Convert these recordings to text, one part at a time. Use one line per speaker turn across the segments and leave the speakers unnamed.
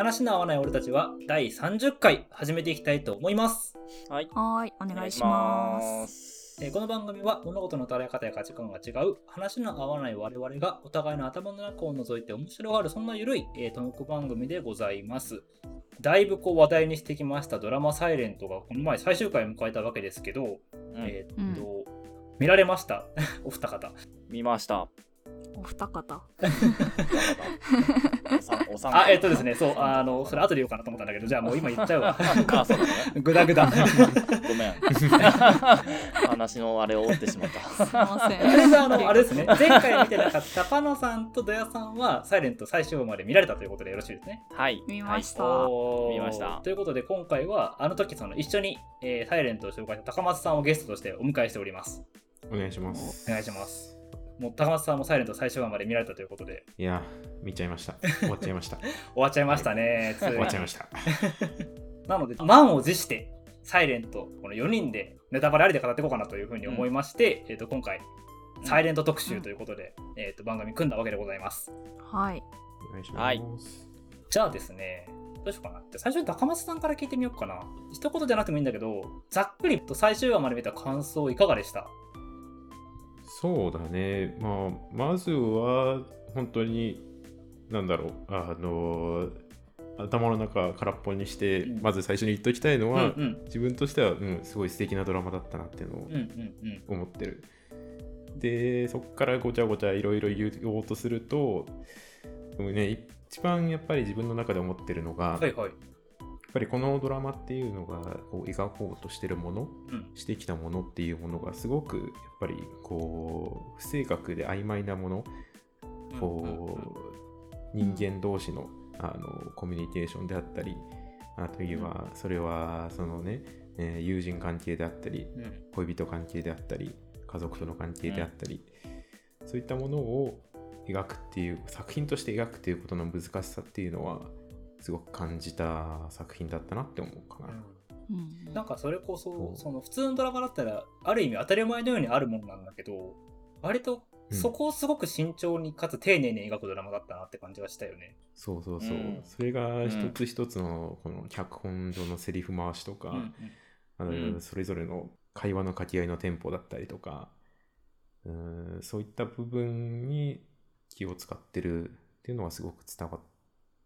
話の合わない俺たちは第30回始めていきたいと思います。
はい。
はーい、お願いします。
えーこの番組は物事の捉え方や価値観が違う話の合わない我々がお互いの頭の中を覗いて面白がるそんな緩い、えートーク番組でございます。だいぶこう話題にしてきましたドラマ「サイレントがこの前最終回を迎えたわけですけど、
うん
えーっと、見られました？お二方。
見ました。
お二方。
おさおさん
あ、えーっとですね、そう、あの、それ後で言おうかなと思ったんだけど、じゃあもう今言っちゃうわ。
あ、そうだね。
グダグダ。
ごめん。話のあれを折ってしまった。
すいません。
とりあえずあの、あれですね、前回見てなかったパノさんとドヤさんは、サイレント最終話まで見られたということでよろしいですね。
はい。
見ました
見ました
ということで、今回は、あの時その一緒に、えーサイレントを紹介した高松さんをゲストとしてお迎えしております。
お願いします。
お願いします。もう高松さんもサイレント最終話まで見られたということで、
いや、見ちゃいました。終わっちゃいました。
終わっちゃいましたね、つい
終わっちゃいました。
なので、満を持して、サイレント、この4人でネタバレありで語っていこうかなというふうに思いまして、えー、と今回、サイレント特集ということで、えー、と番組組んだわけでございます。
はい。
お願いします。
はい
じゃあですね、どうしようかなって、最初に高松さんから聞いてみようかな。一言じゃなくてもいいんだけど、ざっくりと最終話まで見た感想いかがでした？
そうだね。まあ、まずは、本当に、なんだろう、あの、頭の中空っぽにして、
うん
まず最初に言っときたいのは、
うんうん
自分としては、うん、すごい素敵なドラマだったなっていうのを
うんうん
思ってる。で、そこからごちゃごちゃいろいろ言おうとすると、でもね、一番やっぱり自分の中で思ってるのが、
うん。はいはい。
やっぱりこのドラマっていうのがこう描こうとしてるもの、
うん。
してきたものっていうものがすごくやっぱりこう不正確で曖昧なもの、こう人間同士のあのコミュニケーションであったりあといえばそれはそのね、えー友人関係であったり恋人関係であったり家族との関係であったり、そういったものを描くっていう作品として描くっていうことの難しさっていうのはすごく感じた作品だったなって思うかな。
うん。
なんかそれこそ
そ
の普通のドラマだったらある意味当たり前のようにあるものなんだけど割とそこをすごく慎重にかつ丁寧に描くドラマだったなって感じはしたよね。
そうそうそう。
うん。
それが一つ一つのこの脚本上のセリフ回しとか、
うんうん。
あの
うん。
それぞれの会話の掛け合いのテンポだったりとか、うーんそういった部分に気を使ってるっていうのはすごく伝わっ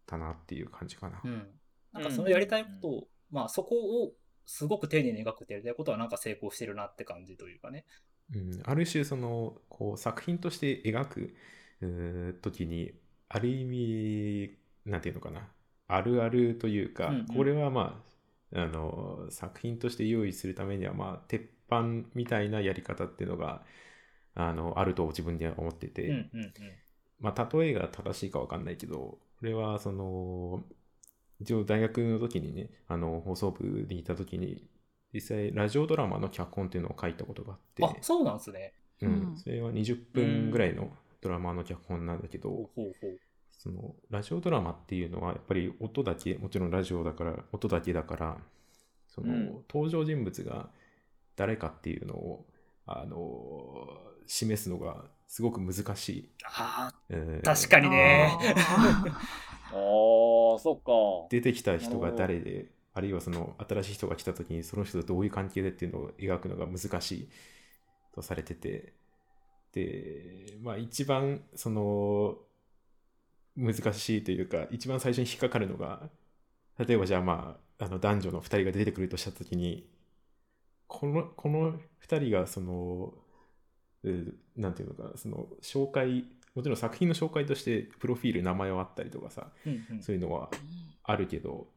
たなっていう感じかな。
うん、なんかそのやりたいことを、まあそこをすごく丁寧に描くってやりたいことはなんか成功してるなって感じというかね。
うん、ある種そのこう作品として描くうー時にある意味なんていうのかなあるあるというか、
うんうん
これはまああの作品として用意するためにはまあ鉄板みたいなやり方っていうのがあのあると自分では思ってて、
うんうんうん。
まあ例えが正しいかわかんないけどこれはその一応大学の時にねあの放送部にいた時に実際ラジオドラマの脚本っていうのを書いたことがあって。
あそうなんですね。
う
うん。ん、
それは20分ぐらいのドラマの脚本なんだけど、
ほうほうほう。
そのラジオドラマっていうのはやっぱり音だけもちろんラジオだから音だけだからその、
うん。
登場人物が誰かっていうのをあの示すのがすごく難しい、
あ
えー。
確かにね。
あ
ああ、そっか。
出てきた人が誰であるいはその新しい人が来た時にその人とどういう関係でっていうのを描くのが難しいとされてて。でまあ一番その難しいというか一番最初に引っかかるのが例えばじゃあまああの男女の2人が出てくるとした時にこのこの2人がそのうなんていうのかなその紹介もちろん作品の紹介としてプロフィール名前はあったりとかさ
ーうんうん。
そういうのはあるけど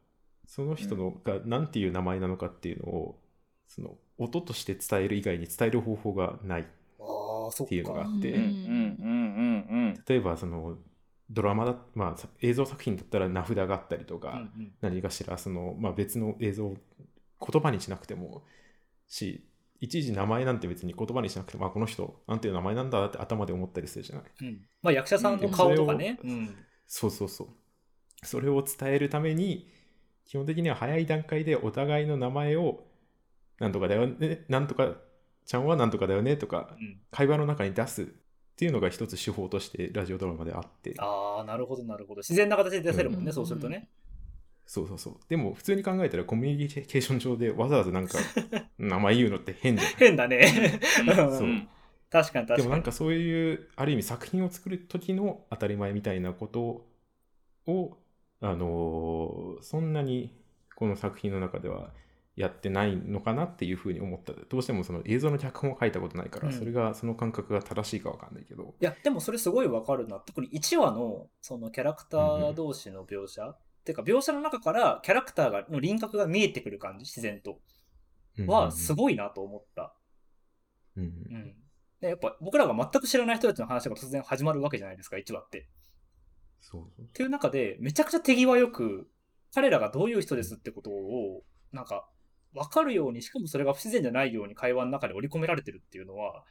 その人のが何ていう名前なのかっていうのをその音として伝える以外に伝える方法がない。
っ
っていうのが
か
あって、例えばそのドラマだ、まあ、さ映像作品だったら名札があったりとか、
うんうん。
何かしらその、まあ、別の映像を言葉にしなくてもしいちいち名前なんて別に言葉にしなくてもあこの人なんていう名前なんだって頭で思ったりするじゃない
うんまあ役者さんの顔とかね。うん
そうそうそうそれを伝えるために基本的には早い段階でお互いの名前をなんとかだよねなんとかちゃんはなんとかだよねとか
うん
会話の中に出すっていうのが一つ手法としてラジオドラマであって
ああ、なるほど、なるほど。自然な形で出せるもんね、
うん
そうするとね。
そうそうそう。でも普通に考えたらコミュニケーション上でわざわざなんか 名前言うのって変じゃない
変だね。
うん
そう
うん
確かに確かに。
でもなんかそういうある意味作品を作る時の当たり前みたいなことをあのーそんなにこの作品の中ではやってないのかなっていうふうに思ったどうしてもその映像の脚本を書いたことないから、
うん
それがその感覚が正しいかわかんないけど
いや、でもそれすごいわかるな。特に1話のそのキャラクター同士の描写。てか、描写の中からキャラクターがの輪郭が見えてくる感じ、自然と。は、す
い、
ごいなと思った。
うんうん
うん。でやっぱ僕らが全く知らない人たちの話が突然始まるわけじゃないですか、1話って。
そう
っていう中で、めちゃくちゃ手際よく、彼らがどういう人ですってことを、なんか、わかるように、しかもそれが不自然じゃないように会話の中で織り込められてるっていうのは、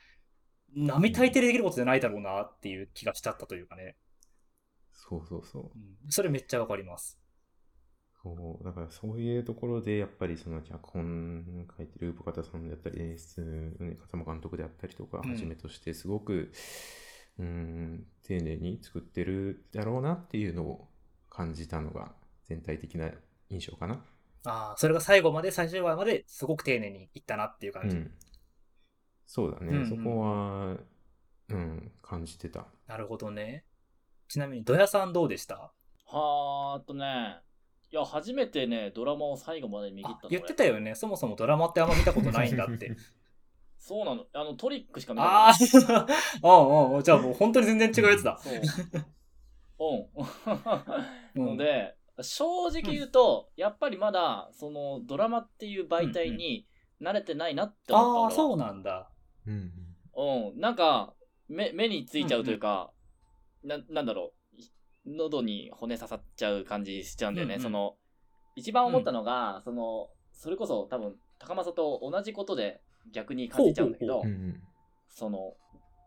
並大抵でできることじゃないだろうなっていう気がしちゃったというかね。
そうそうそう
うん、それめっちゃわかります。
そうだからそういうところでやっぱりその脚本書いてる深方さんであったり演出ね風間監督であったりとか
うん
はじめとしてすごくうん丁寧に作ってるだろうなっていうのを感じたのが全体的な印象かな。
ああ、それが最後まで、最終話まですごく丁寧にいったなっていう感じ。
うん、そうだね、
うんうん
そこは、うん、感じてた。
なるほどね。ちなみに、ドヤさんどうでした？
はーっとね、いや、初めてね、ドラマを最後まで見切った
言って
俺
たよね。そもそもドラマってあんま見たことないんだって。
そうなの。あの、トリックしか見たこと
あ
ない。
あ、うんうん。じゃあもう本当に全然違うやつだ。
そう。うん。
う ん
ので、正直言うと、やっぱりまだ、その、ドラマっていう媒体に慣れてないなって思った。
ああ、
俺は
そうなんだ。
うん
うん、なんか目目についちゃうというか、ななんだろう。喉に骨刺さっちゃう感じしちゃうんだよね、
うんうん。
その一番思ったのが、そのそれこそ多分高政と同じことで逆に感じちゃうんだけどその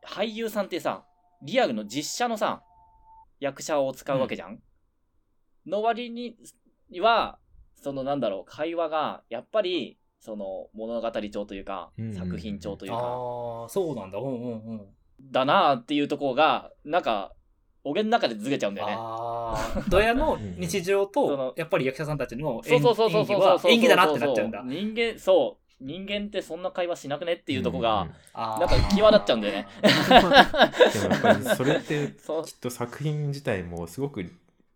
俳優さんってさリアルの実写のさ役者を使うわけじゃん、の割にはそのなんだろう会話がやっぱりその物語調というか、
うんうんうん。
作品調というか、
ああ、そうなんだ。うんうんうん。
だなっていうところが、なんか、おげんの中でずれちゃうんだよね。
ああ、ドヤの 日常
そ
と
の、
やっぱり役者さんたちの
そう
演
そうそうそう
演技は
そうそう。
演技だなってなっちゃうんだ。
人間、そう。人間ってそんな会話しなくねっていうとこが、なんか際立っちゃうんだよね。
でもやっぱりそれって
そう
きっと作品自体もすごく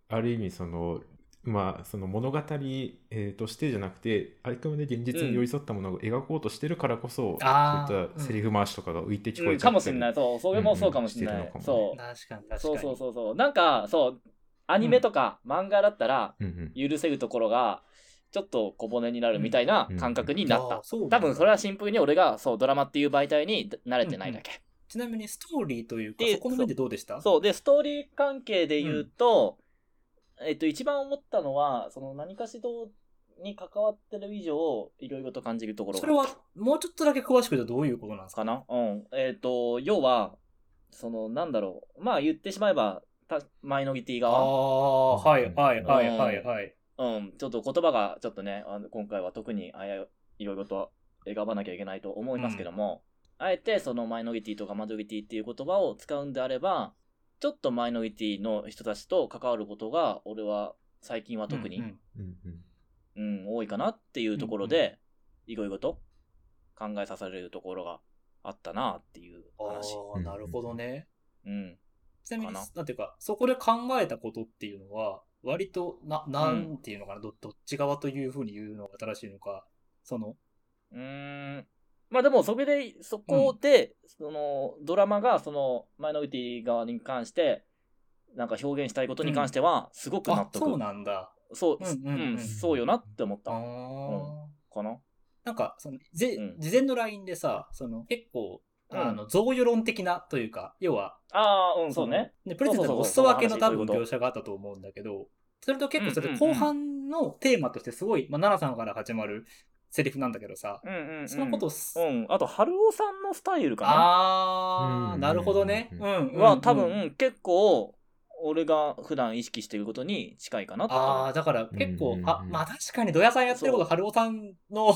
ある意味そのまあその物語、えーとしてじゃなくてあくまで現実に寄り添ったものを描こうとしてるからこそ、
あー
そういったセリフ回しとかが浮いて聞こ
うん
えちゃったり、
かもしれない。そう。それもそうかもしれない。そう。
確かに確かに。
そうそうそうそう。なんか、そう。アニメとか漫画だったら、
うんうん
許せるところが、ちょっと小骨になるみたいな感覚になった多分それはシンプルに俺が、そう、ドラマっていう媒体に慣れてないだけ。
ちなみにストーリーというか、
で
そこの面でどうでした？
そう。で、ストーリー関係で言うと、えっと、一番思ったのは、その何かしらに関わってる以上、いろいろと感じるところが
それは、もうちょっとだけ詳しく言うとどういうことなんですか？
かな？うん。えっ、と、要は、その、なんだろう。まあ言ってしまえば、たマイノリティ
あ
側。
あ、はいはいはいはいはい。
うん。ちょっと言葉がちょっとね、あの今回は特にあやいろいろと選ばなきゃいけないと思いますけども、あえてそのマイノリティとかマジョリティっていう言葉を使うんであれば、ちょっとマイノリティの人たちと関わることが、俺は最近は特に、
う
うん多いかなっていうところで、いろいろと考えさせられるところがあったなっていう話。
ああ、なるほどね。
うん。
ちなみに、
かな
なんていうか、そこで考えたことっていうのは、割と、な、なんていうのかな、どどっち側というふうに言うのが正しいのか、その、
うーん。まあでも、それで、そこで、その、ドラマが、その、マイノリティ側に関して、なんか表現したいことに関しては、すごく納
あ、
得。
そうなんだ。
そう、
うんうんうん
うんそうよなって思っ
あ
た。
あ。
かな？
なんか、その、ぜ
うん
事前の LINE でさ、その、結構、
うん
あの、贈与論的なというか、要は、
ああ、うん、そうね。
の。で、プレゼントのお裾分けの多分描写があったと思うんだけど、それと結構それ
うんうんうん
後半のテーマとしてすごい、まあ、奈々さんから始まるセリフなんだけどさ、
うんうん、うん。
そのこと
うん。あと、春尾さんのスタイルかな。
あー、
うん
なるほどね。
う
うんんうんうん。
は、多分、結構、俺が普段意識していることに近いかな
ああ、だから結構、
うんうんうん
あ、まあ確かにドヤさんやってること、春尾さんの、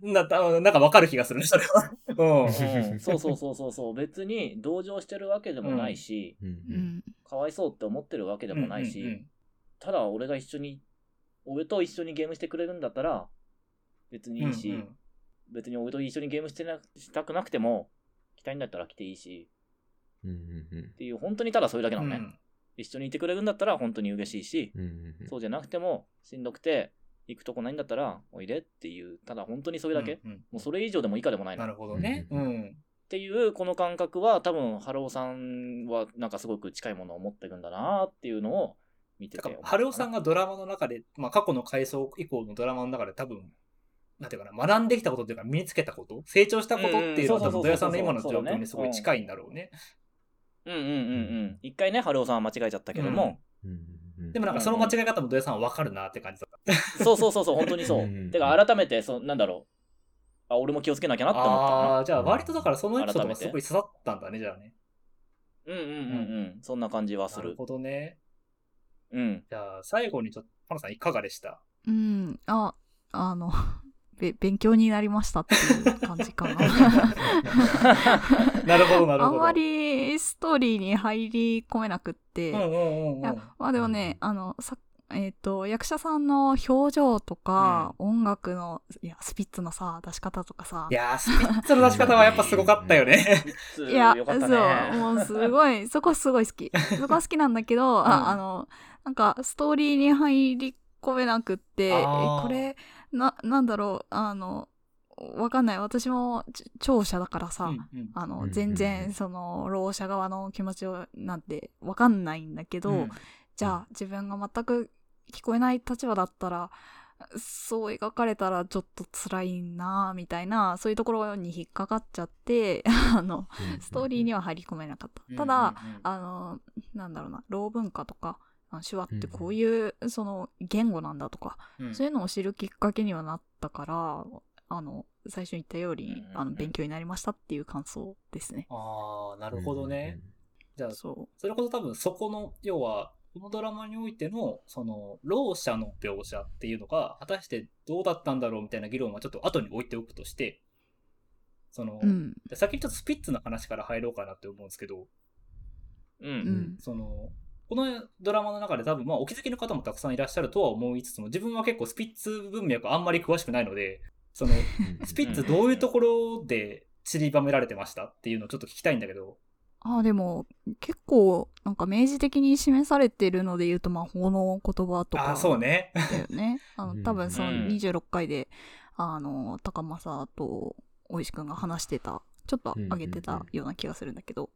な、ななんかわかる気がするね、それは。うん。
うんそうそうそうそうそう。別に同情してるわけでもないし、
うん
うん。
かわいそうって思ってるわけでもないし、
うんうんうん
ただ俺が一緒に俺と一緒にゲームしてくれるんだったら、別にいいし、
うんうん
別に俺と一緒にゲームしてなしたくなくても、来たいんだったら来ていいし、
うんうん
っていう、本当にただそれだけなのね。
うん
一緒にいてくれるんだったら本当に嬉しいし、
うんうんうん
そうじゃなくても、しんどくて、行くとこないんだったら、おいでっていう、ただ本当にそれだけ。
うんうん
もうそれ以上でも以下でもないの。
なるほどね。
う
うんん。
っていうこの感覚は多分春尾さんはなんかすごく近いものを持ってるんだなっていうのを見てて
春尾さん
が
がドラマの中で、まあ、過去の回想以降のドラマの中で多分、なんていうかな、学んできたことっていうか、身につけたこと、成長したことっていうのは、土屋さんの今の状況にすごい近いんだろうね。
うんうんうんうん。一回ね春尾さんは間違えちゃったけども、
でもなんか、その間違い方も土屋さんは分かるなって感じだった。
そうそうそうそう本当にそう。てか改めてそうなんだろう。あ俺も気をつけなきゃなって思ったか
ああー、じゃあ、割とだからそのエピソードすごい刺さったんだね、じゃあね。
なうんうんうん。うん。そんな感じはする。
なるほどね。
うん。
じゃあ、最後にちょっと、パナさんいかがでした？
うん。あ、あの、べ勉強になりましたっていう感じかな。
なるほど、なるほど。
あんまりストーリーに入り込めなくって。
うんうんうん
まあでもね、あの、さえっ、と、役者さんの表情とか、音楽の、いや、スピッツのさ、出し方とかさ
い、やー、スピッツの出し方はやっぱすごかったよね。
いや、そう、
ね
もうすごい、そこすごい好き。そこは好きなんだけど、
うん
ああの、なんか、ストーリーに入り込めなくって、これ、な、なんだろう、あの、わかんない。私もち聴者だからさ、
うんうん。
あの、
うんうんうん。
全然、その、ろう者側の気持ちを、なんて、わかんないんだけど、
うん。
じゃあ、自分が全く聞こえない立場だったら、そう描かれたらちょっと辛いなみたいな、そういうところに引っかかっちゃって、あの、ストーリーには入り込めなかった。ただ、、あの、なんだろうな、ろう文化とか、手話ってこういう、その、言語なんだとか、そういうのを知るきっかけにはなったから、あの、最初に言ったようにあの、勉強になりましたっていう感想ですね。
ああ、なるほどね。じゃあ、
そ
それこそ多分そこの、要は、このドラマにおいての、その、ろう者の描写っていうのが、果たしてどうだったんだろうみたいな議論はちょっと後に置いておくとして、その、
う。うん。
で先にちょっとスピッツの話から入ろうかなって思うんですけど、
う
うんん。
その、このドラマの中で多分、まあ、お気づきの方もたくさんいらっしゃるとは思いつつも、自分は結構スピッツ文脈あんまり詳しくないので、その、スピッツどういうところで散りばめられてましたっていうのをちょっと聞きたいんだけど、
あ、でも、結構、なんか明示的に示されてるので言うと、魔法の言葉とか。
ああ、そうね。
だよね。多分その
うん
26回で、あの、高政と大石くんが話してた、ちょっと上げてたような気がするんだけど、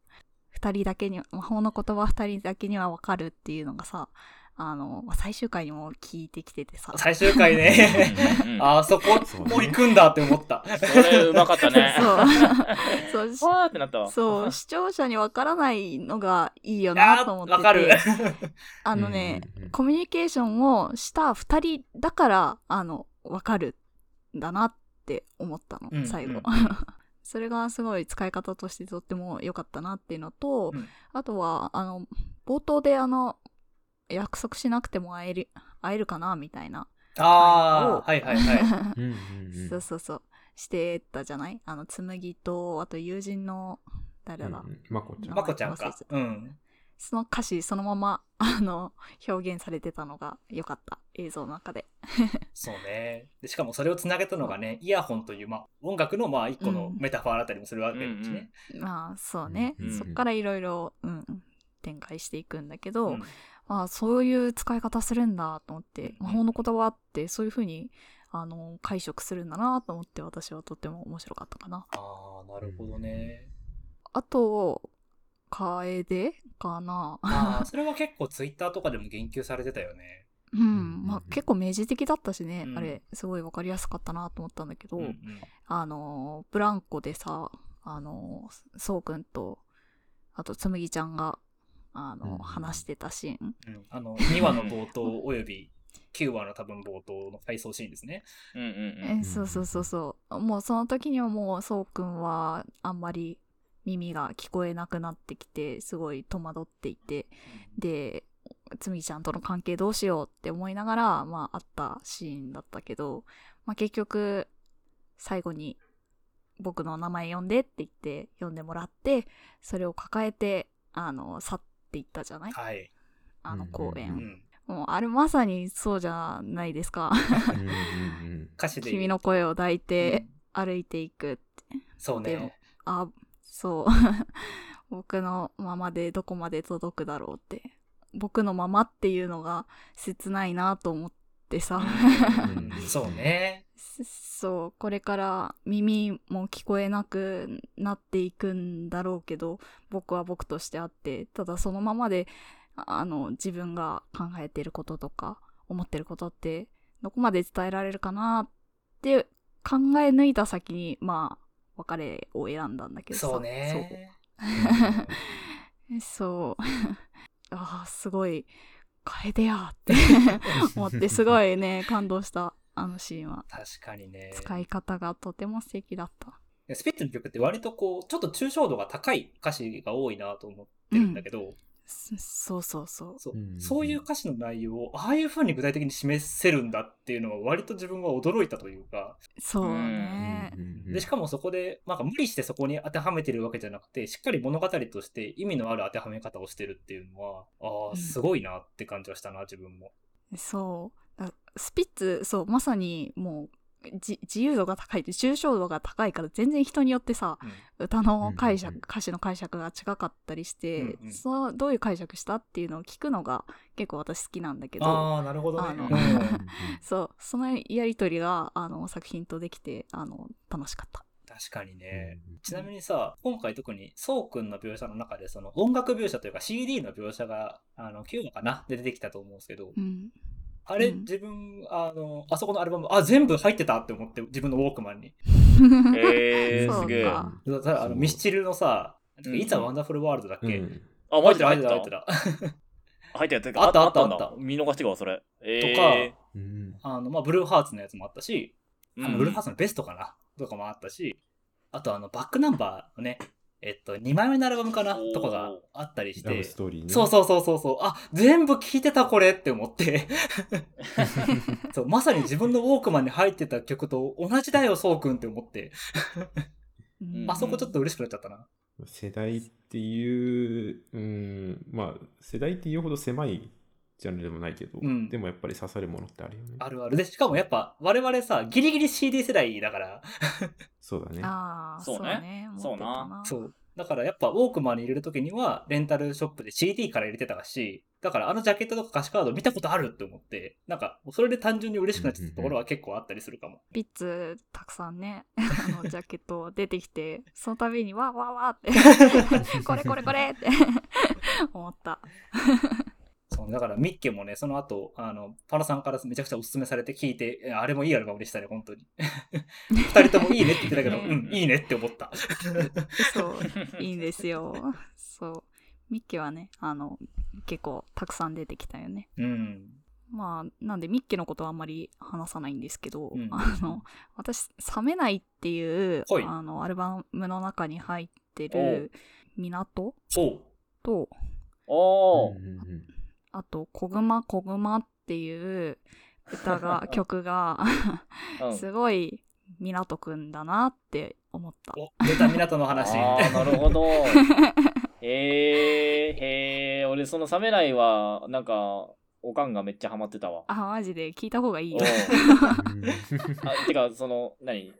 二人だけに、魔法の言葉二人だけにはわかるっていうのがさ、あの、まあ最終回にも聞いてきててさ。
最終回ね。ああ、そこもう行くんだって思った。
それうまかったね
そう。そう、
わーってなったわ
そう、視聴者にわからないのがいいよ
あ
なと思ってて。
わかる。
あのね、
うんうんうん
コミュニケーションをした二人だから、あの、わかるんだなって思ったの、
うん
最後。
うん
それがすごい使い方としてとっても良かったなっていうのと、
うん
あとは、あの、冒頭であの、約束しなくても会える、会えるかなみたいな。
ああ、はいはいはい。
うんうんうん
そうそうそう。してたじゃない？あの、紬と、あと友人の、誰だ、
うんうんまこちゃん
まこちゃんかうん。
その歌詞そのまま、あの、表現されてたのが良かった。映像の中で。
そうね。でしかもそれをつなげたのがね、イヤホンという、まあ、音楽のまあ一個のメタファーだったりもするわけですね。
まあ、そうね。
うん
そっからいろいろ、うん、展開していくんだけど、
うん
まあ、そういう使い方するんだと思って、
うん
魔法の言葉ってそういう風に、あの、解釈するんだなと思って、私はとっても面白かったかな。
ああ、なるほどね。
あと、楓かな
ああ、それは結構ツイッターとかでも言及されてたよね。
うん、まあ結構明示的だったしね、
うん
あれ、すごいわかりやすかったなと思ったんだけど、
うんうん
あの、ブランコでさ、あの、そうくんと、あと、つむぎちゃんが、あの、
うん
話してたシーン。
うんあの、2話の冒頭および 9話の多分冒頭の回想シーンですね。
うんうん
え
うん
そうそうそうそう。もうその時にはもう、そうくんは、あんまり耳が聞こえなくなってきて、すごい戸惑っていて、で、つむぎちゃんとの関係どうしようって思いながら、まあ、あったシーンだったけど、まあ、結局、最後に、僕の名前呼んでって言って、呼んでもらって、それを抱えて、あの、去っていったじゃない？
はい。
あの公園。
うん
うん。
もうあれまさにそうじゃないですか。君の声を抱い
うん
て歩いていくって。
そう
でも
ね。
あ、そう。僕のままでどこまで届くだろうって。僕のままっていうのが切ないなと思ってさ。
うん そうね。
そう、これから耳も聞こえなくなっていくんだろうけど、僕は僕としてあって、ただそのままで、あの、自分が考えてることとか、思ってることって、どこまで伝えられるかなって考え抜いた先に、まあ、別れを選んだんだけどさ。
そうね。
そう。ああ、すごい、楓やって 思って、すごいね、感動した、あのシーンは。
確かにね。
使い方がとても素敵だった。
スピッツの曲って割とこう、ちょっと抽象度が高い歌詞が多いなと思ってるんだけど、
そそうそうそう。
そう
うん
そういう歌詞の内容をああいう風に具体的に示せるんだっていうのは割と自分は驚いたというか、
そう
うん
ね。
うんうん
でしかもそこでなんか無理してそこに当てはめてるわけじゃなくてしっかり物語として意味のある当てはめ方をしてるっていうのはあ
うん
あすごいなって感じはしたな自分も。
そう。だスピッツ、そう、まさにもう、じ自由度が高いって抽象度が高いから全然人によってさ
うん。
歌の解釈、
うんうんうん。
歌詞の解釈が違かったりして、
うんうん。
そうどういう解釈したっていうのを聞くのが結構私好きなんだけど
ああなるほどね。
そうそのやり取りがあの作品とできてあの楽しかった。
確かに
う
ね。
ん
ちなみにさ、今回特に、そうくんの描写の中で、その音楽描写というか CD の描写が、あの、9話かな？で出てきたと思うんですけど、
うん、
あれ、
うん。
自分、あの、あそこのアルバム、あ、全部入ってたって思って、自分のウォークマンに。
えー、すげえ。
か
あ、
だからあの、ミスチルのさ、
うん
いつはワンダフルワールドだっけ、
うん。
入ってた、
入っ
入っててた。
た、入ってた。
入ってた
あったあったあった。
見逃してか、それ。え
うん。
あの、まあ、ブルーハーツのやつもあったし、
ー、
あのブルーハーツのベストかな？とかもあったし、あとあの、バックナンバーのね、えっと、2枚目のアルバムかな？とかがあったりし
ラブ
て、
ストーリーね。
そうそうそうそうそう、あ、全部聞いてたこれって思って、そう、まさに自分のウォークマンに入ってた曲と同じだよ、そうくんって思って、
うん。
あそこちょっと嬉しくなっちゃったな。
世代っていう、うん、まあ、世代っていうほど狭いジャンルでもないけど、
うん
でもやっぱり刺さるものってあるよね。
あるある。で、しかもやっぱ我々さ、ギリギリ CD 世代だから、
そうだね。
ああ、
そうね
そうね。
そうな。
そう。だからやっぱウォークマンに入れるときには、レンタルショップで CD から入れてたし、だからあのジャケットとか歌詞カード見たことあるって思って、なんか、それで単純に嬉しくなっちゃったところは結構あったりするかも。
ピッツたくさんね、あのジャケット出てきて、その度にわーわーわーって、これこれこれって思った。
そうだからミッケもね、その後、あの、パノさんからめちゃくちゃおすすめされて聞いて、えあれもいいアルバムでしたね、本当に。二人ともいいねって言ってたけど、
ね
うん、いいねって思った。
そう、いいんですよ。そう。ミッケはね、あの、結構たくさん出てきたよね。
うん。
まあ、なんでミッケのことはあんまり話さないんですけど、
うん
あの、私、冷めないっていう、
はい
あの、アルバムの中に入ってる、港
そう。
と、
おー。
あと、こぐまこぐまっていう歌が、曲が、
うん
すごい、港くんだなって思った。
お、出た港の話。
ああ、なるほど。へえ、へえ、俺そのサメライは、なんか、おかんがめっちゃハマってたわ。
あ、マジで？聞いた方がいいよ
あ、てか、その、何？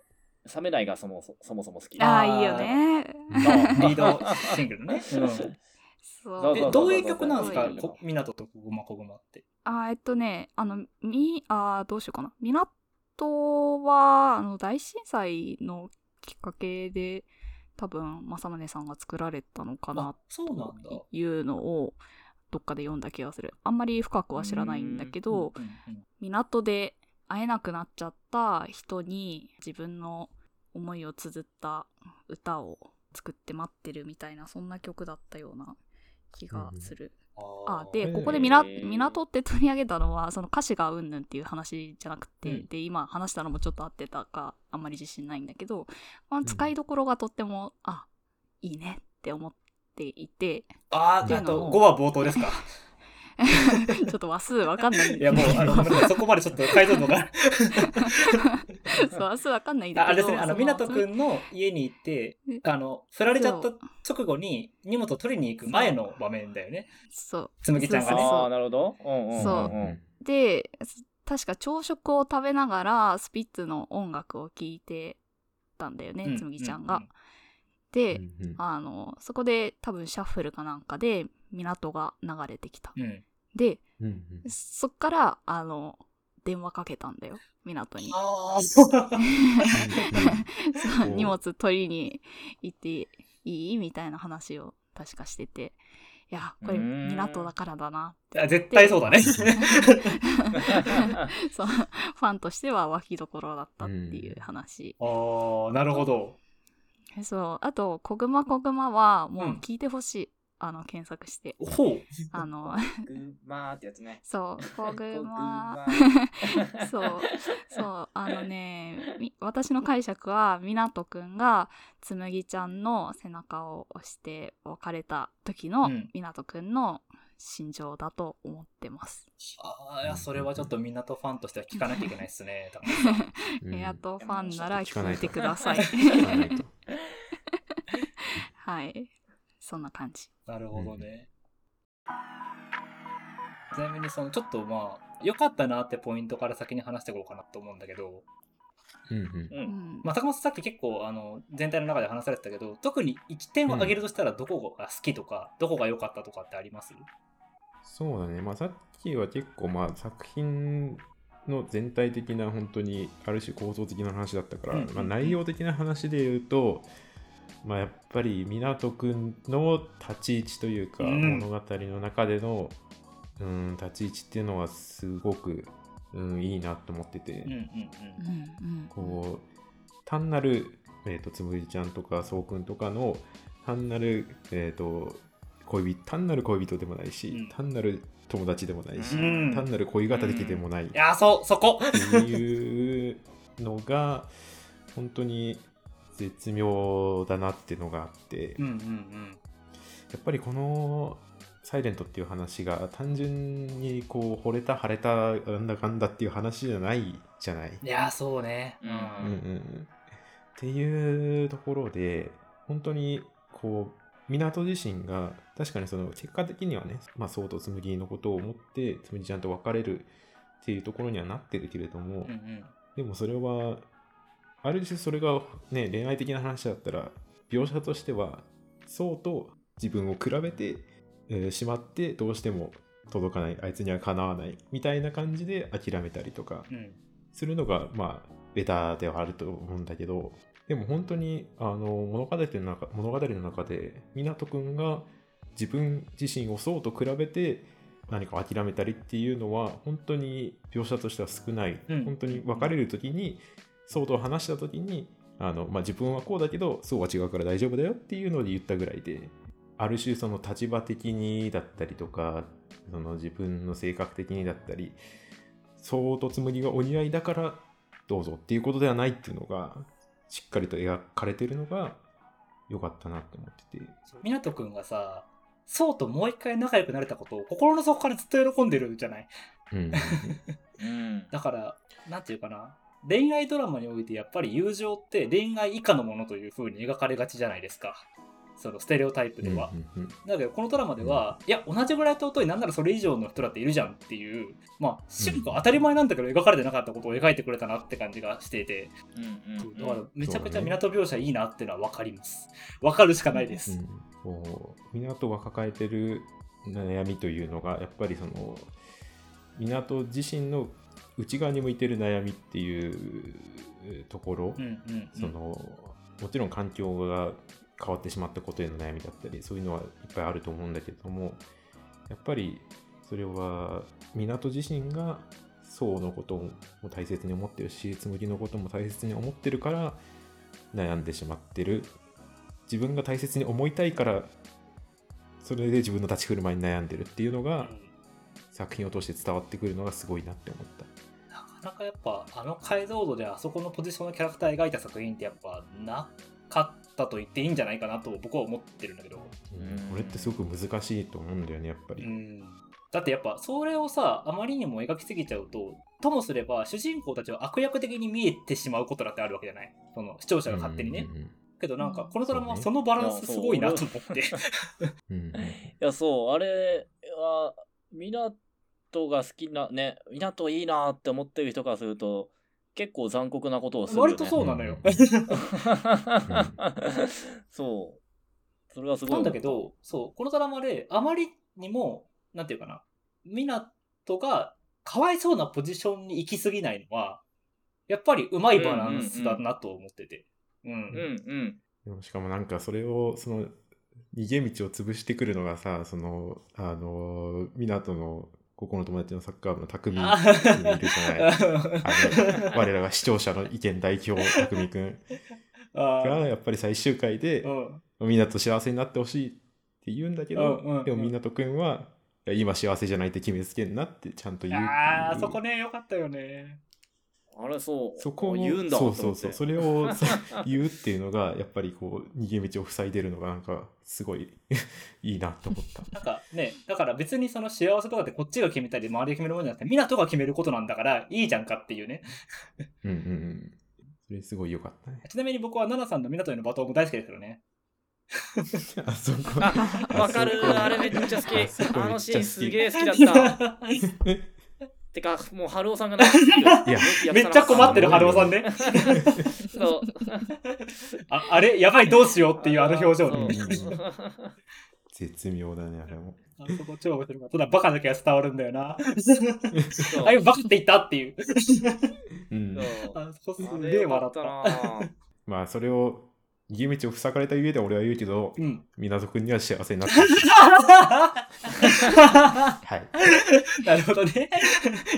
サメライがそもそそもそも好き。
ああ、いいよね。
あ
リードシングルね。うん
そう
そうそう
えどういう曲なんですか？港とこぐまこぐまって。
あえっとね、あの、み、あどうしようかな。港は、あの、大震災のきっかけで、多分、正宗さんが作られたのかな
あ、そうなんだ。
というのを、どっかで読んだ気がする。あんまり深くは知らないんだけど、
うんうん
港で会えなくなっちゃった人に自分の思いを綴った歌を作って待ってるみたいなそんな曲だったような気がする。あで
へー。
ここでみな港って取り上げたのはその歌詞がうんぬんっていう話じゃなくて、
うん。
で今話したのもちょっと合ってたかあんまり自信ないんだけど、まあ、使いどころがとっても、あいいねって思っていて
あー、あと
っていうのも
5話冒頭ですか？
ちょっと話数わかんないんだ
いやもう、あの、そこまでちょっと解像度が。
そう話数わかんないんだ
ああれ
けど
ですね、あの、湊くんの家に行って、あの、振られちゃった直後に荷物を取りに行く前の場面だよね。
そう
つむぎちゃんがね。
そうそう
ああ、なるほど。うんうん
そう
うんうん。
で確か朝食を食べながらスピッツの音楽を聴いてたんだよね、
うん
つむぎちゃんが。
うん
で、
うんうん
あのそこで多分シャッフルかなんかで港が流れてきた。
うん。うん
で
うんうん
そっからあの電話かけたんだよ港に。
ああ、そう。
そう
お
荷物取りに行っていい？みたいな話を確かしてていやこれ港だからだなって
絶対そうだね。
そうファンとしては脇どころだったっていう話、
ああ、なるほど。
そうあと「こぐまこぐま」はも
う
うん聞いてほしい、あの検索して
ほう。
あの
グーマーってやつね。
そう「こぐま
こぐま」
そうそうあのねみ私の解釈は湊くんがつむぎちゃんの背中を押して別れた時の
うん
湊くんの心情だと思ってます。
ああ、いや、それはちょっと港ファンとしては聞かなきゃいけないですね。高橋さん
うん
エアトファンなら
聞い
てください。はい。そんな感じ。
なるほどね。ちなみに、その、ちょっとまあ、良かったなってポイントから先に話していこうかなと思うんだけど、
うんうん
う。
うんん。
まあ、高松さっき結構、あの、全体の中で話されてたけど、特に1点を挙げるとしたら、どこが好きとか、どこが良かったとかってあります？
そうだね、まあ、さっきは結構まあ作品の全体的な本当にある種構造的な話だったから、
うん
まあ、内容的な話で言うと、まあ、やっぱり湊くんの立ち位置というか、
うん。
物語の中での、うん、立ち位置っていうのはすごく、うん、いいなと思ってて、
うんうん
うん。うん。
こう単なる、えー、とつむぎちゃんとかそうくんとかの単なる、えー、と恋人単なる恋人でもないし、
うん。
単なる友達でもないし、
うん。
単なる恋敵でもないっ
いやー、そう、そこ。
ていうのが本当に絶妙だなっていうのがあって、
うんうんうん。
やっぱりこの「サイレントっていう話が単純にこう惚れた腫れたなんだかんだっていう話じゃないじゃない？
いやー、そうね。
うん
うんうんうんっていうところで本当にこう港自身が確かにその結果的にはね、まあ、そうと紬のことを思って紬ちゃんと別れるっていうところにはなってるけれども、
うんうん。
でもそれはある種それがね恋愛的な話だったら描写としてはそうと自分を比べて、えーしまってどうしても届かないあいつにはかなわないみたいな感じで諦めたりとか
うん。
するのがまあベタではあると思うんだけどでも本当にあの物語の中物語の中で湊くんが自分自身をそうと比べて何か諦めたりっていうのは本当に描写としては少ない、
うん。
本当に別れる時にそうと話した時にあの、まあ、自分はこうだけどそうは違うから大丈夫だよっていうので言ったぐらいである種その立場的にだったりとかその自分の性格的にだったりそうとつむりがお似合いだからどうぞっていうことではないっていうのがしっかりと描かれてるのが良かったなって思ってて
湊くんがさ、そうともう一回仲良くなれたことを心の底からずっと喜んでるじゃない？
うん
うん。
だから、なんていうかな。恋愛ドラマにおいてやっぱり友情って恋愛以下のものという風に描かれがちじゃないですか。そのステレオタイプでは。だけどこのドラマでは、いや同じぐらい尊いなんならそれ以上の人だっているじゃんっていうまあ至極当たり前なんだけど描かれてなかったことを描いてくれたなって感じがしていて、だからめちゃくちゃ港描写いいなっていうのは分かります。分かるしかないです、
うんこう港が抱えてる悩みというのがやっぱりその港自身の内側に向いてる悩みっていうところ、
うんうんうん。
そのもちろん環境が変わってしまったことへの悩みだったりそういうのはいっぱいあると思うんだけれどもやっぱりそれは港自身が宋のことも大切に思ってるし紬のことも大切に思ってるから悩んでしまってる。自分が大切に思いたいからそれで自分の立ち振る舞いに悩んでるっていうのが
うん
作品を通して伝わってくるのがすごいなって思った。
なかなかやっぱあの解像度であそこのポジションのキャラクター描いた作品ってやっぱなかったと言っていいんじゃないかなと僕は思ってるんだけど、
うん。これってすごく難しいと思うんだよねやっぱり。
うん、だってやっぱそれをさあまりにも描きすぎちゃうとともすれば主人公たちは悪役的に見えてしまうことだってあるわけじゃない。その視聴者が勝手にね、
うんうん
けどなんか
うん
このドラマは
そ
のバランスすごいなと思って。
うんうん
いや、そう、あれは、港が好きな、ね、港いいなって思ってる人からすると、結構残酷なことをするよ、ね。
割とそうなのよ、
うん
そう。それはすごい。
なんだけ、どそうこのドラマであまりにもなんていうかな湊がかわいそうなポジションに行き過ぎないのはやっぱりうまいバランスだなと思っててうん
うんうん。
でもしかもなんかそれをその逃げ道を潰してくるのがさそのあの港のここの友達のサッカー部の匠君
あ
いるじゃない。あの我らが視聴者の意見代表匠君
あ
がやっぱり最終回で
うん。
港幸せになってほしいって言うんだけど、
うんうん
でも港君は今幸せじゃないって決めつけんなってちゃんと言う。
あーそこねよかったよね
あれ、そう。
そこも
言うんだ
そうそうそうそれを。言うっていうのがやっぱりこう逃げ道を塞いでるのがなんかすごい いいなと思った。
なんかねだから別にその幸せとかってこっちが決めたり周りが決めるものじゃなくて湊が決めることなんだからいいじゃんかっていうね
うんうんうん。それすごい良かったね。
ちなみに僕は奈々さんの湊へのバトンも大好きですけどね
あそこ。
あ、わかる。あれめっちゃ好き。あのシーンすげえ好きだった。てか、もう、春尾さんが長すぎる。
いや
めっちゃ困ってる春尾さんね。
そう。
ああれやばいどうしようっていうあの表情ね
う。ん絶妙だね、あれも。
あそこ超面白いただバカだけは伝わるんだよな。
そう。
あ今バカって言ったっていう。
うん。
そう。
あそこす。げえ笑った。
な
まあ、それを逃げ道を塞がれた上で俺は言うけど、
うん
港君には幸せになった。はい。
なるほどね。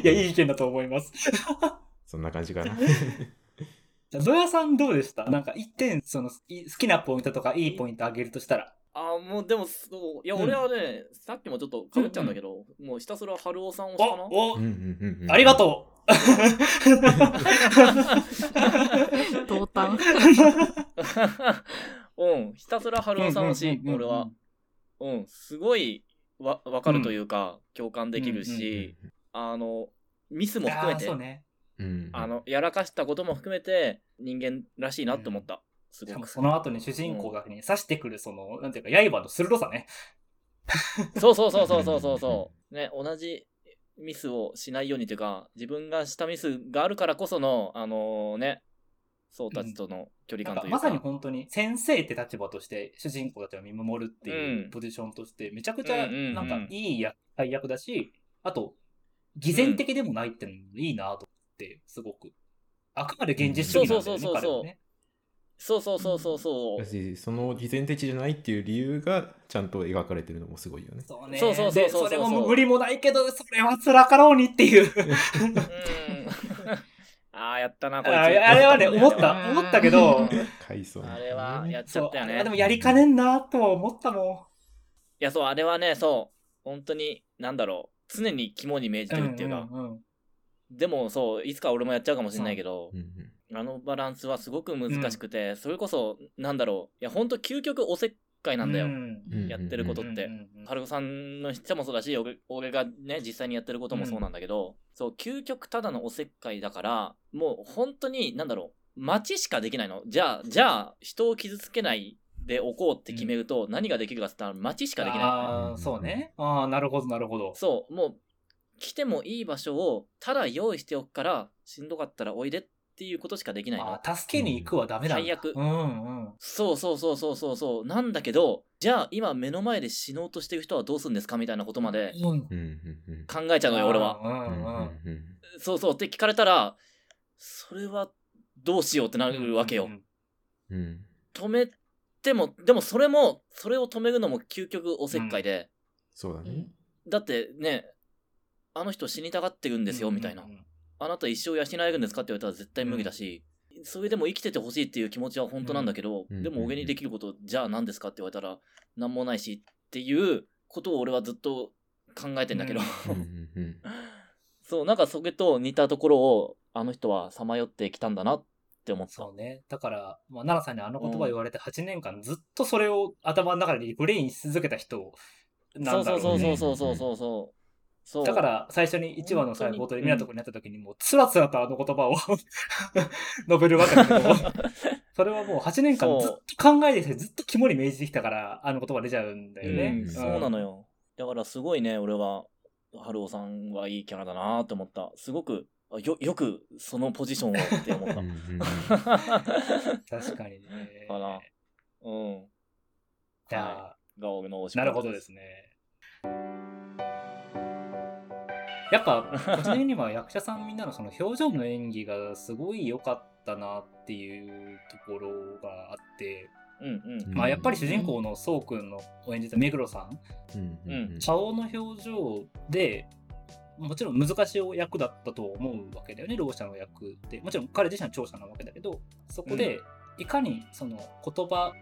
いや、いい意見だと思います。
そんな感じかな。
じゃあ、野谷さんどうでした？なんか一点、その、い好きなポイントとかいいポイントあげるとしたら。
あもうでもそういや
うん
俺はね、さっきもちょっとかぶっちゃうんだけど、もうひたすら春尾さんをしたな
おお
うんうんうんうん
ありがと
同担。
うん。ひたすら春尾さん推し
うんうんうんうん。
俺は。うん。すごいわ分かるというか、共感できるし、あのミス
う
も含めて
あね。
うん。
あのやらかしたことも含めて人間らしいなって思った、すごく。
その後に主人公がね、刺してくる、その、なんていうか、刃の鋭さね。
そうそうそうそうそうそうそう。ね、同じミスをしないようにというか、自分がしたミスがあるからこその、あのね、そうたちとの距離感というか。
なんかまさに本当に先生って立場として主人公たちを見守るっていう
うん。
ポジションとしてめちゃくちゃなんかいい役大役だし、あと偽善的でもないってのもいいなと思ってすごく。あくまで現実主義なんだよね
そうそうそうそうそうそうそうそうそう。
だ。しその偽善的じゃないっていう理由がちゃんと描かれてるのもすごいよね。
そうね。
そうそうそう
で
そうそう。
それも無理もないけどそれは辛かろうにっていう。
うん。ああ、やったな、こいつ。
ああれはね思った
うん
思ったけど。
かいそうに
あれはやっちゃったよね。
あれはでもやりかねんなとは思ったも
いや、そう、あれはね、そう、本当に、なんだろう、常に肝に銘じ
ん
てるっていうか、
んんん。
でもそう、いつか俺もやっちゃうかもしれないけど。
う、んうん
あのバランスはすごく難しくて、それこそ、なんだろう、いや、本当究極おせっかいなんだよ。
うん。
うん。
やってることって。
うんうんうん
春子さんの人もそうだし俺俺がね実際にやってることもそうなんだけど、そう究極ただのおせっかいだからもう本当になんだろう。待ちしかできないの。じゃあじゃあ人を傷つけないでおこうって決めると、何ができるかって言ったら待ちしかできない。
ああ、そうね。ああ、なるほど、なるほど。
そうもう来てもいい場所をただ用意しておくからしんどかったらおいでっていうことしかできないの。
助けに行くはダメだ。
最悪。
うんうん。
そうそうそうそうそう。そうなんだけどじゃあ今目の前で死のうとしてる人はどうするんですかみたいなことまで
うん。
うんうんうん。
考えちゃうのよ俺は。
うん
うん
そうそう。って聞かれたらそれはどうしようってなるわけよ、
うん
うん
止めてもでもそれもそれを止めるのも究極おせっかいで、
そうだね。
だってねあの人死にたがってるんですよ、みたいな。
うんうん
あなた一生養えるんですかって言われたら絶対無理だし、それでも生きててほしいっていう気持ちは本当なんだけど、
うん。
でも俺にできることじゃあ何ですかって言われたら何もないしっていうことを俺はずっと考えてんだけど、
うん。
うんうんうん
そうなんかそれと似たところをあの人はさまよってきたんだなって思った。
そうね。だから、まあ、奈々さんにあの言葉言われて8年間ずっとそれを頭の中でブレインし続けた人なんだろうね。
そうそうそうそうそうそうそう。
だから最初に1話のさ、冒頭で港区になった時にもうつらつらとあの言葉を 述べるわけだけど、それはもう8年間ずっと考えてきてずっと肝に銘じてきたからあの言葉出ちゃうんだよね。
うん
そうなのよ。だからすごいね、俺は、春尾さんはいいキャラだなって思った。すごく、あよ、よくそのポジションをって思った。
うんうんうん
確かにね。
かなうん。
いや
が俺の推し
ーなるほどですね。やっぱ、個人的には役者さんみんなのその表情の演技がすごい良かったなっていうところがあって、
うんうん。
うん
まあやっぱり主人公のそうくんのを演じた目黒さん、
うんうんうん
顔の表情で、もちろん難しい役だったと思うわけだよね、ろう者の役って。もちろん彼自身は聴者なわけだけど、そこでいかにその言葉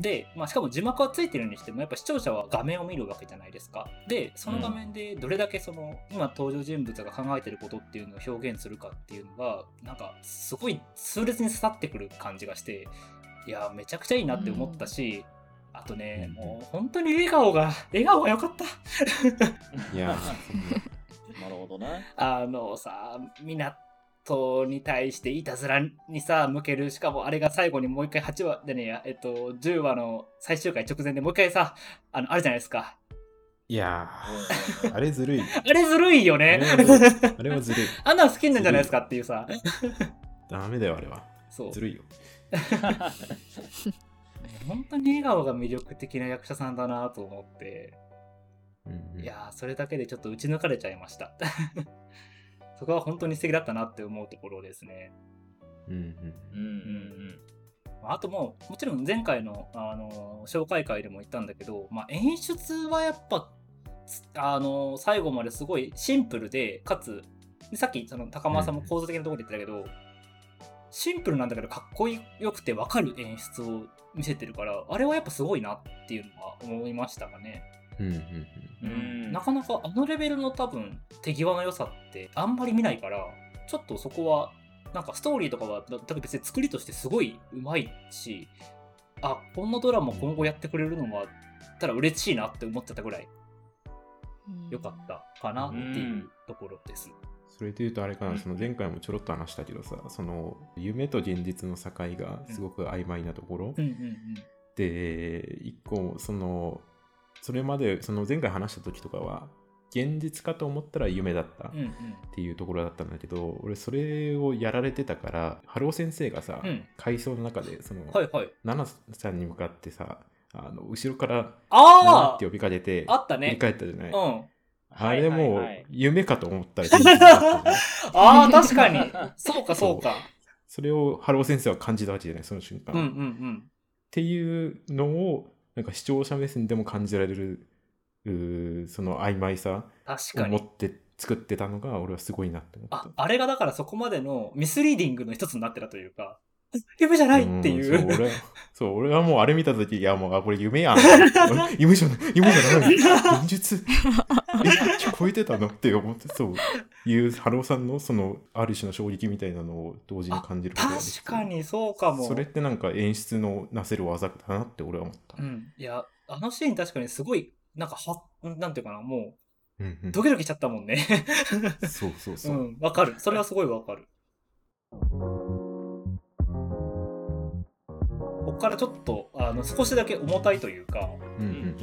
で、まあ、しかも字幕はついてるにしても、やっぱ視聴者は画面を見るわけじゃないですか。で、その画面でどれだけその、今登場人物が考えてることっていうのを表現するかっていうのが、なんかすごい痛烈に刺さってくる感じがして、いや、めちゃくちゃいいなって思ったし、あとね、
うん
もう本当に笑顔が、笑顔が良かった。
いや
なるほどね。
あのさ、港に対していたずらにさ、向ける、しかもあれが最後にもう一回8話でね、えっと、10話の最終回直前でもう一回さ、あの、あるじゃないですか。
いや
うん
ーあれずるい
あれずるいよね。
あれはずるいあれはずるい
あんなの好きなんじゃないですかっていうさ。
ダメだよあれは
そう
ず。るいよ
本当に笑顔が魅力的な役者さんだなと思って、
うんうん
いやー、それだけでちょっと打ち抜かれちゃいました。そこは本当に素敵だったなって思うところですね。
うんうん
うんうん
あともう、もちろん前回の、あの紹介会でも言ったんだけど、まあ、演出はやっぱ、つあの最後まですごいシンプルで、かつ、でさっきその高間さんも構造的なところで言ってたけど、シンプルなんだけどかっこよくて分かる演出を見せてるから、あれはやっぱすごいなっていうのは思いましたかね。
うんうんうん。
うん。
なかなかあのレベルの多分手際の良さってあんまり見ないからちょっとそこはなんかストーリーとかはだ多分別に作りとしてすごいうまいしあこんなドラマ今後やってくれるのはたら嬉しいなって思ってたぐらい良かったかなっていうところです。
それで言うとあれかな、その前回もちょろっと話したけどさ、その夢と現実の境がすごく曖昧なところ、
うんうん。
で、一個、その、それまで、その前回話した時とかは、現実かと思ったら夢だったっ
うんうん
ていうところだったんだけど、俺それをやられてたから、春尾先生がさ、
うん
回想の中で、その、
はいはい。
ナナさんに向かってさ、あの後ろから「ナナ」
あ
って呼びかけて
ああった
振り
ね。
返ったじゃない、
うん。
あれもう夢かと思ったらね
ああ、確かに。そうかそうか。
それを春尾先生は感じたわけじゃない？その瞬間、
うんうん
っ
うん。
ていうのをなんか視聴者目線でも感じられるその曖昧さ
確かに。
を持って作ってたのが俺はすごいなって思った
あ、あれがだからそこまでのミスリーディングの一つになってたというか、夢じゃないっていう。
んそう俺はそう俺はもうあれ見た時いやもうあこれ夢やん 夢じゃない夢じゃない現実え聞こえてたの？って思ってそういう春尾さんのそのある種の衝撃みたいなのを同時に感じることができて
確かにそうかも。
それってなんか演出のなせる技だなって俺は思った、
うん。いや、あのシーン確かにすごい、なんかは、なんていうかな、も
うんうん
う、ドキドキしちゃったもんね。
そうそうそうう、
ん、わかる。それはすごいわかる。ここからちょっと、あの、少しだけ重たいというか、
うんうん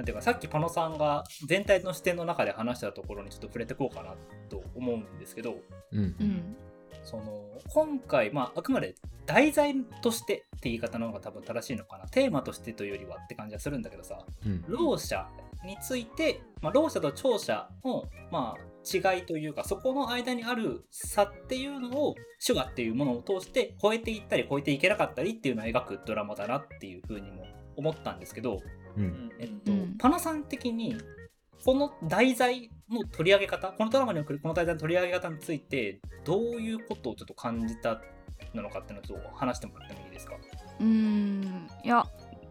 なんていうか、さっきパノさんが全体の視点の中で話したところにちょっと触れてこうかなと思うんですけど、
うん。
その今回、まあ、あくまで題材としてって言い方の方が多分正しいのかな。テーマとしてというよりはって感じはするんだけどさ
うん。
ろう者について、まあ、ろう者と聴者の、まあ、違いというかそこの間にある差っていうのを手話っていうものを通して超えていったり超えていけなかったりっていうのを描くドラマだなっていうふうにも思ったんですけど、
うん。
えっと
うん
パナさん的にこの題材の取り上げ方このドラマにおけるこの題材の取り上げ方についてどういうことをちょっと感じたなのかっていうのをちょっと話してもらってもいいですか？
うーん。いや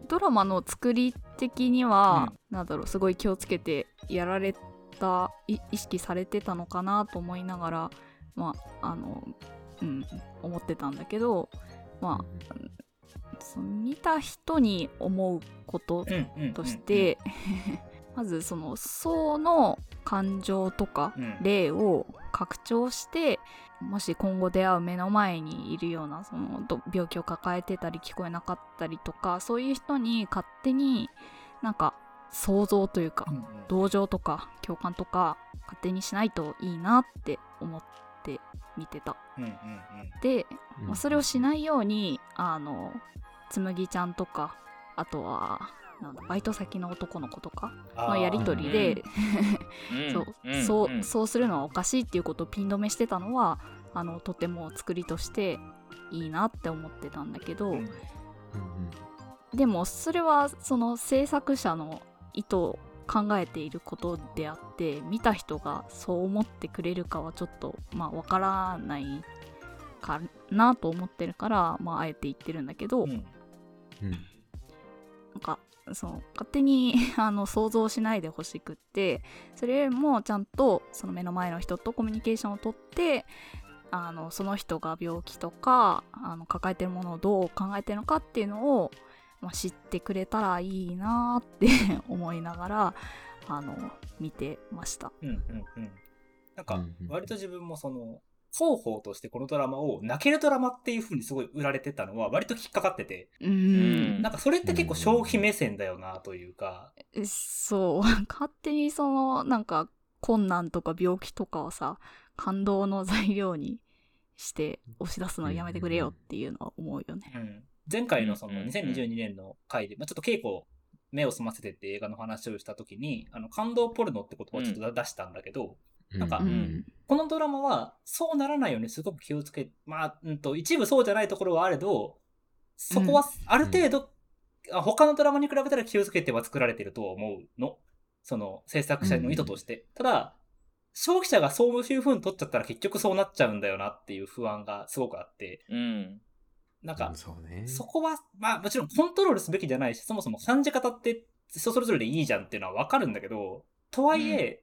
ドラマの作り的には、なんだろうすごい気をつけてやられたい意識されてたのかなと思いながらまああのうん思ってたんだけどまあその見た人に思うこと
うんうん
として、まずその層の感情とか
うん
例を拡張してもし今後出会う目の前にいるようなそのど病気を抱えてたり聞こえなかったりとかそういう人に勝手になんか想像というか
うんうん。
同情とか共感とか勝手にしないといいなって思って見てた。
うんうん。
で、
うん。
まあそれをしないようにあのつむぎちゃんとかあとはなんだバイト先の男の子とかのやり取りで、
うん
そう、
ん
そう、
ん。
そうするのはおかしいっていうことをピン止めしてたのはあのとても作りとしていいなって思ってたんだけど、
うん。
うんうん。
でもそれはその制作者の意図を考えていることであって見た人がそう思ってくれるかはちょっとまあわからないかなと思ってるからまああえて言ってるんだけど、
うん
うん。
なんかその勝手に あの想像しないでほしくってそれよりもちゃんとその目の前の人とコミュニケーションをとってあのその人が病気とかあの抱えてるものをどう考えてるのかっていうのを、まあ、知ってくれたらいいなって 思いながらあの見てました。
うんうんうん。なんか割と自分もその広報としてこのドラマを泣けるドラマっていう風にすごい売られてたのは割と引っかかってて、
うーん。
うん
なんかそれって結構消費目線だよなというか、
そう勝手にそのなんか困難とか病気とかをさ感動の材料にして押し出すのはやめてくれよっていうのは思うよね。
うん。前回のその
うん。うんうん
2022年の回で、まあ、ちょっと稽古目を澄ませてって映画の話をした時にあの感動ポルノって言葉をちょっと出したんだけど、なんか
う
うん
ん
このドラマはそうならないようにすごく気をつけ、まあ、うんと、一部そうじゃないところはあれど、そこはある程度、あ他のドラマに比べたら気をつけては作られてるとは思うの。その制作者の意図として。ただ、消費者がそういう風に取っちゃったら結局そうなっちゃうんだよなっていう不安がすごくあって、
うん。
なんか、
そうね。
そこは、まあもちろんコントロールすべきじゃないし、そもそも感じ方って人それぞれでいいじゃんっていうのはわかるんだけど、とはいえ、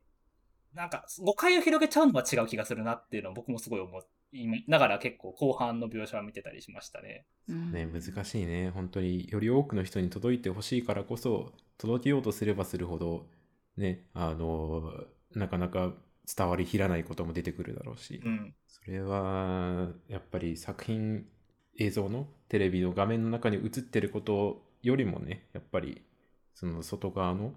なんか誤解を広げちゃうのは違う気がするなっていうのは僕もすごい思いながら結構後半の描写は見てたりしましたね。
うん
ね、難しいね。本当により多くの人に届いてほしいからこそ、届けようとすればするほど、ね、あの、なかなか伝わりきらないことも出てくるだろうし、
うん。
それは、やっぱり作品、映像のテレビの画面の中に映ってることよりもね、やっぱり、その外側の、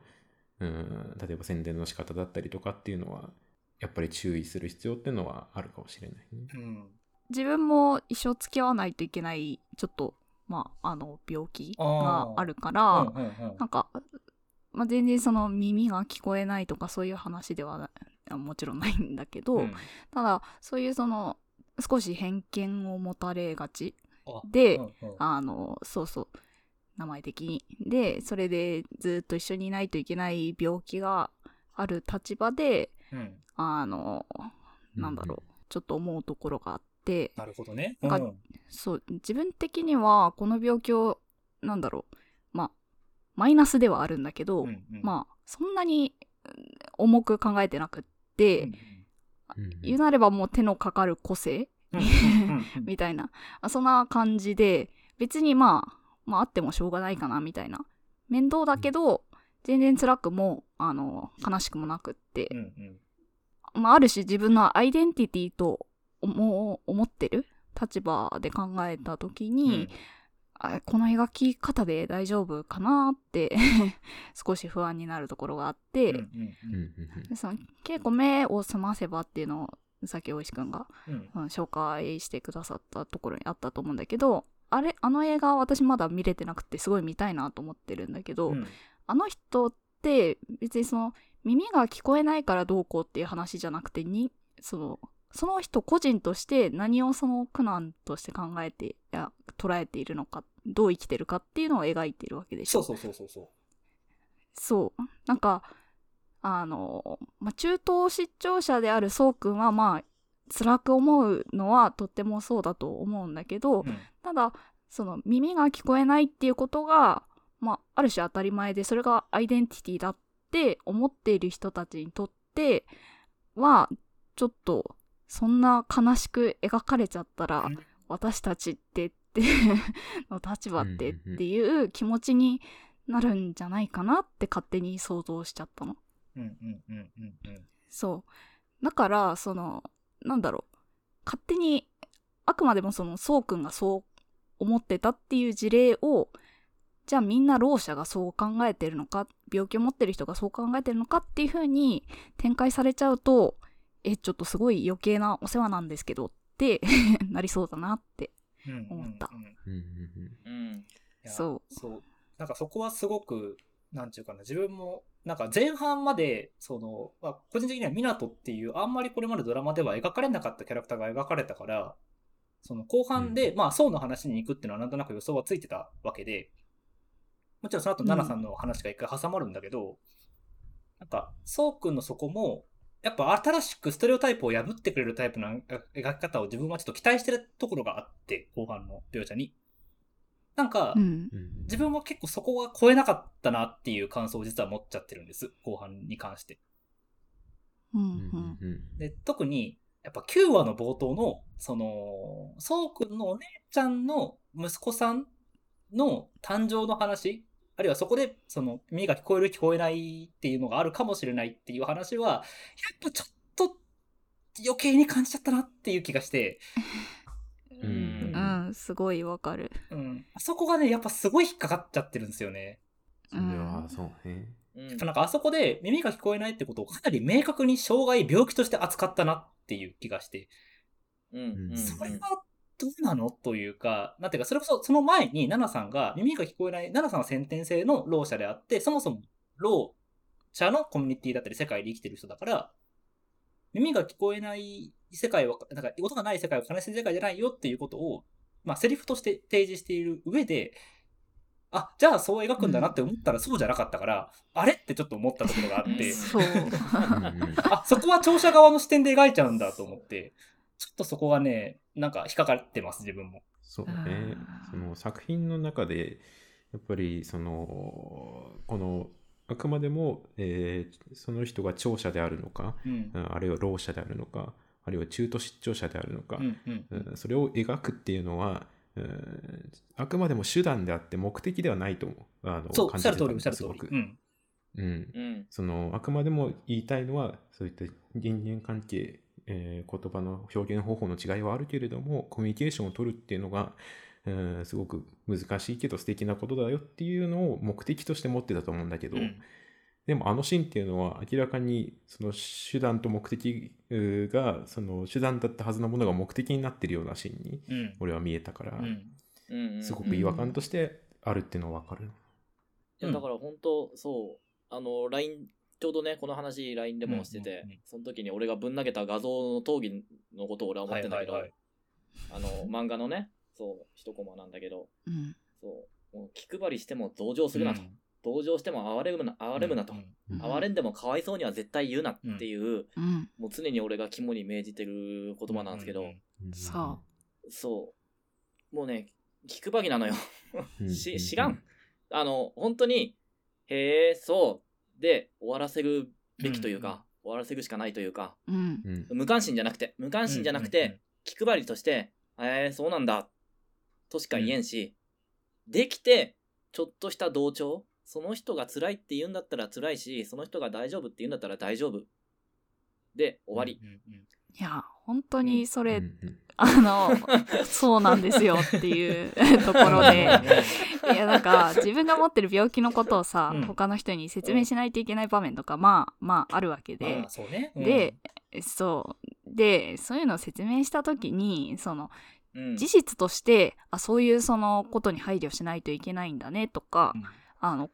うん、例えば宣伝の仕方だったりとかっていうのは、やっぱり注意する必要っていうのはあるかもしれないね。
うん。
自分も一生付き合わないといけないちょっとまああの病気があるから、
うんうんうん。
なんか、まあ、全然その耳が聞こえないとかそういう話ではなもちろんないんだけど、
うん。
ただそういうその少し偏見を持たれがち
あ
で
うんうん。
あのそうそう名前的に。でそれでずっと一緒にいないといけない病気がある立場で
うん。
あのなんだろう、ちょっと思うところがあって。
なるほどね。
なんかそう自分的にはこの病気をなんだろう。まあマイナスではあるんだけど、
うんうん。
まあそんなにうん重く考えてなくって、
うん
うん。
言うなればもう手のかかる個性
うんうんうん
みたいな。あそんな感じで別にまあまああってもしょうがないかなみたいな。面倒だけど、全然辛くもあの悲しくもなくって。
う、んうん。
まあ、ある種自分のアイデンティティと思思ってる？立場で考えた時に、あこの描き方で大丈夫かなって 少し不安になるところがあって、
うんうん
その稽古目を澄ませばっていうのをさっき大石くんが、
うんうん。
うん紹介してくださったところにあったと思うんだけどあれあの映画私まだ見れてなくてすごい見たいなと思ってるんだけど、
うん。
あの人って別にその耳が聞こえないからどうこうっていう話じゃなくてにそのその人個人として何をその苦難として考えていや捉えているのかどう生きてるかっていうのを描いているわけでしょ。
そうそうそうそうそう。
そう。なんかあの、まあ、中東失調者であるそうくんはまあ辛く思うのはとってもそうだと思うんだけど、
うん
ただその耳が聞こえないっていうことが、まあ、ある種当たり前でそれがアイデンティティだって思っている人たちにとってはちょっとそんな悲しく描かれちゃったら
うん
私たちってって の立場ってっていう気持ちになるんじゃないかなって勝手に想像しちゃったの。そう。だから、その、なんだろう。勝手に、あくまでもその、そうくんがそう思ってたっていう事例を、じゃあみんなろう者がそう考えてるのか、病気を持ってる人がそう考えてるのかっていう風に展開されちゃうと、え、ちょっとすごい余計なお世話なんですけどって なりそうだなって。
うん
思ったそう
そう。なんかそこはすごく、なんていうかな、自分も、なんか前半まで、その、まあ、個人的には湊っていう、あんまりこれまでドラマでは描かれなかったキャラクターが描かれたから、その後半で、まあ、宋の話に行くっていうのはなんとなく予想はついてたわけで、もちろんその後、
うん
奈々さんの話が一回挟まるんだけど、なんか、宋くんのそこも、やっぱ新しくストレオタイプを破ってくれるタイプの描き方を自分はちょっと期待してるところがあって、後半の描写に。なんか、
うん。
うん
自分は結構そこは超えなかったなっていう感想を実は持っちゃってるんです。後半に関して。
うん。う
うん
ん。
で、特に、やっぱ9話の冒頭の、その、そうくんのお姉ちゃんの息子さんの誕生の話、あるいはそこで、その、耳が聞こえる聞こえないっていうのがあるかもしれないっていう話は、やっぱちょっと余計に感じちゃったなっていう気がして、
うん
うん、すごいわかる。
うん。あそこがね、やっぱすごい引っかかっちゃってるんですよね。
それはそうね。
うん
なんかあそこで耳が聞こえないってことをかなり明確に障害、病気として扱ったなっていう気がして、
うんうん
それはどうなのというか、なんていうか、それこそその前に奈々さんが耳が聞こえない、奈々さんは先天性のろう者であって、そもそもろう者のコミュニティだったり世界で生きてる人だから、耳が聞こえない世界は、なんか音がない世界は悲しい世界じゃないよっていうことを、まあセリフとして提示している上で、あ、じゃあそう描くんだなって思ったらそうじゃなかったから、あれってちょっと思ったところがあって、
そう。
うんうん
あ、そこは聴者側の視点で描いちゃうんだと思って、ちょっとそこはね、なんか引っかかってます、自分も。
そうね
うん。
その作品の中で、やっぱりその、この、あくまでも、えーその人が聴者であるのか、
うん
う。んあるいはろう者であるのか、あるいは中途失調者であるのか、
うんうん
うんそれを描くっていうのは、うんあくまでも手段であって目的ではないと思う。あの
そう、おっ
感
しゃる通り、お
じてたんです
っしゃる通り。
すごく
う。ん。
うん
うん
そのあくまでも言いたいのはそういった人間関係、えー言葉の表現方法の違いはあるけれどもコミュニケーションを取るっていうのが、うんすごく難しいけど素敵なことだよっていうのを目的として持ってたと思うんだけど、
うん
でもあのシーンっていうのは明らかにその手段と目的がその手段だったはずのものが目的になってるようなシーンに
うん。
俺は見えたから、すごく違和感としてあるっていうのは分かる。
いやだから本当そうあの LINE ちょうどねこの話 LINE でもしてて、
うんうんうん
その時に俺がぶん投げた画像の討議のことを俺は思ってんだけど、
はいはい。
あの漫画のねそう一コマなんだけど
うん。
そうもう気配りしても同情するなと、
うん
同情しても哀れむな哀れむなと、
うん
哀れんでもかわいそうには絶対言うなっていう、
うん。
もう常に俺が肝に銘じてる言葉なんですけど、
うん
そ
そう。もうね気配りなのよ。
うん。
し知らん。あの、本当に、へえ、そう、で終わらせるべきというか、終わらせるしかないというか、無関心じゃなくて、無関心じゃなくて、気配りとして、へえ、そうなんだ、としか言えんし、できて、ちょっとした同調、その人が辛いって言うんだったら辛いし、その人が大丈夫って言うんだったら大丈夫。で、終わり。
うんうんうん
いや、本当にそれ、
うんうん
あの、そうなんですよっていう ところで、いや、なんか、自分が持ってる病気のことをさ、
うん
他の人に説明しないといけない場面とか、まあ、まあ、あるわけで
まあ、、そうね。うん
で、そう。で、そういうのを説明したときに、その、
うん。
事実として、あ、そういうそのことに配慮しないといけないんだねとか、
うん
あの、
うん。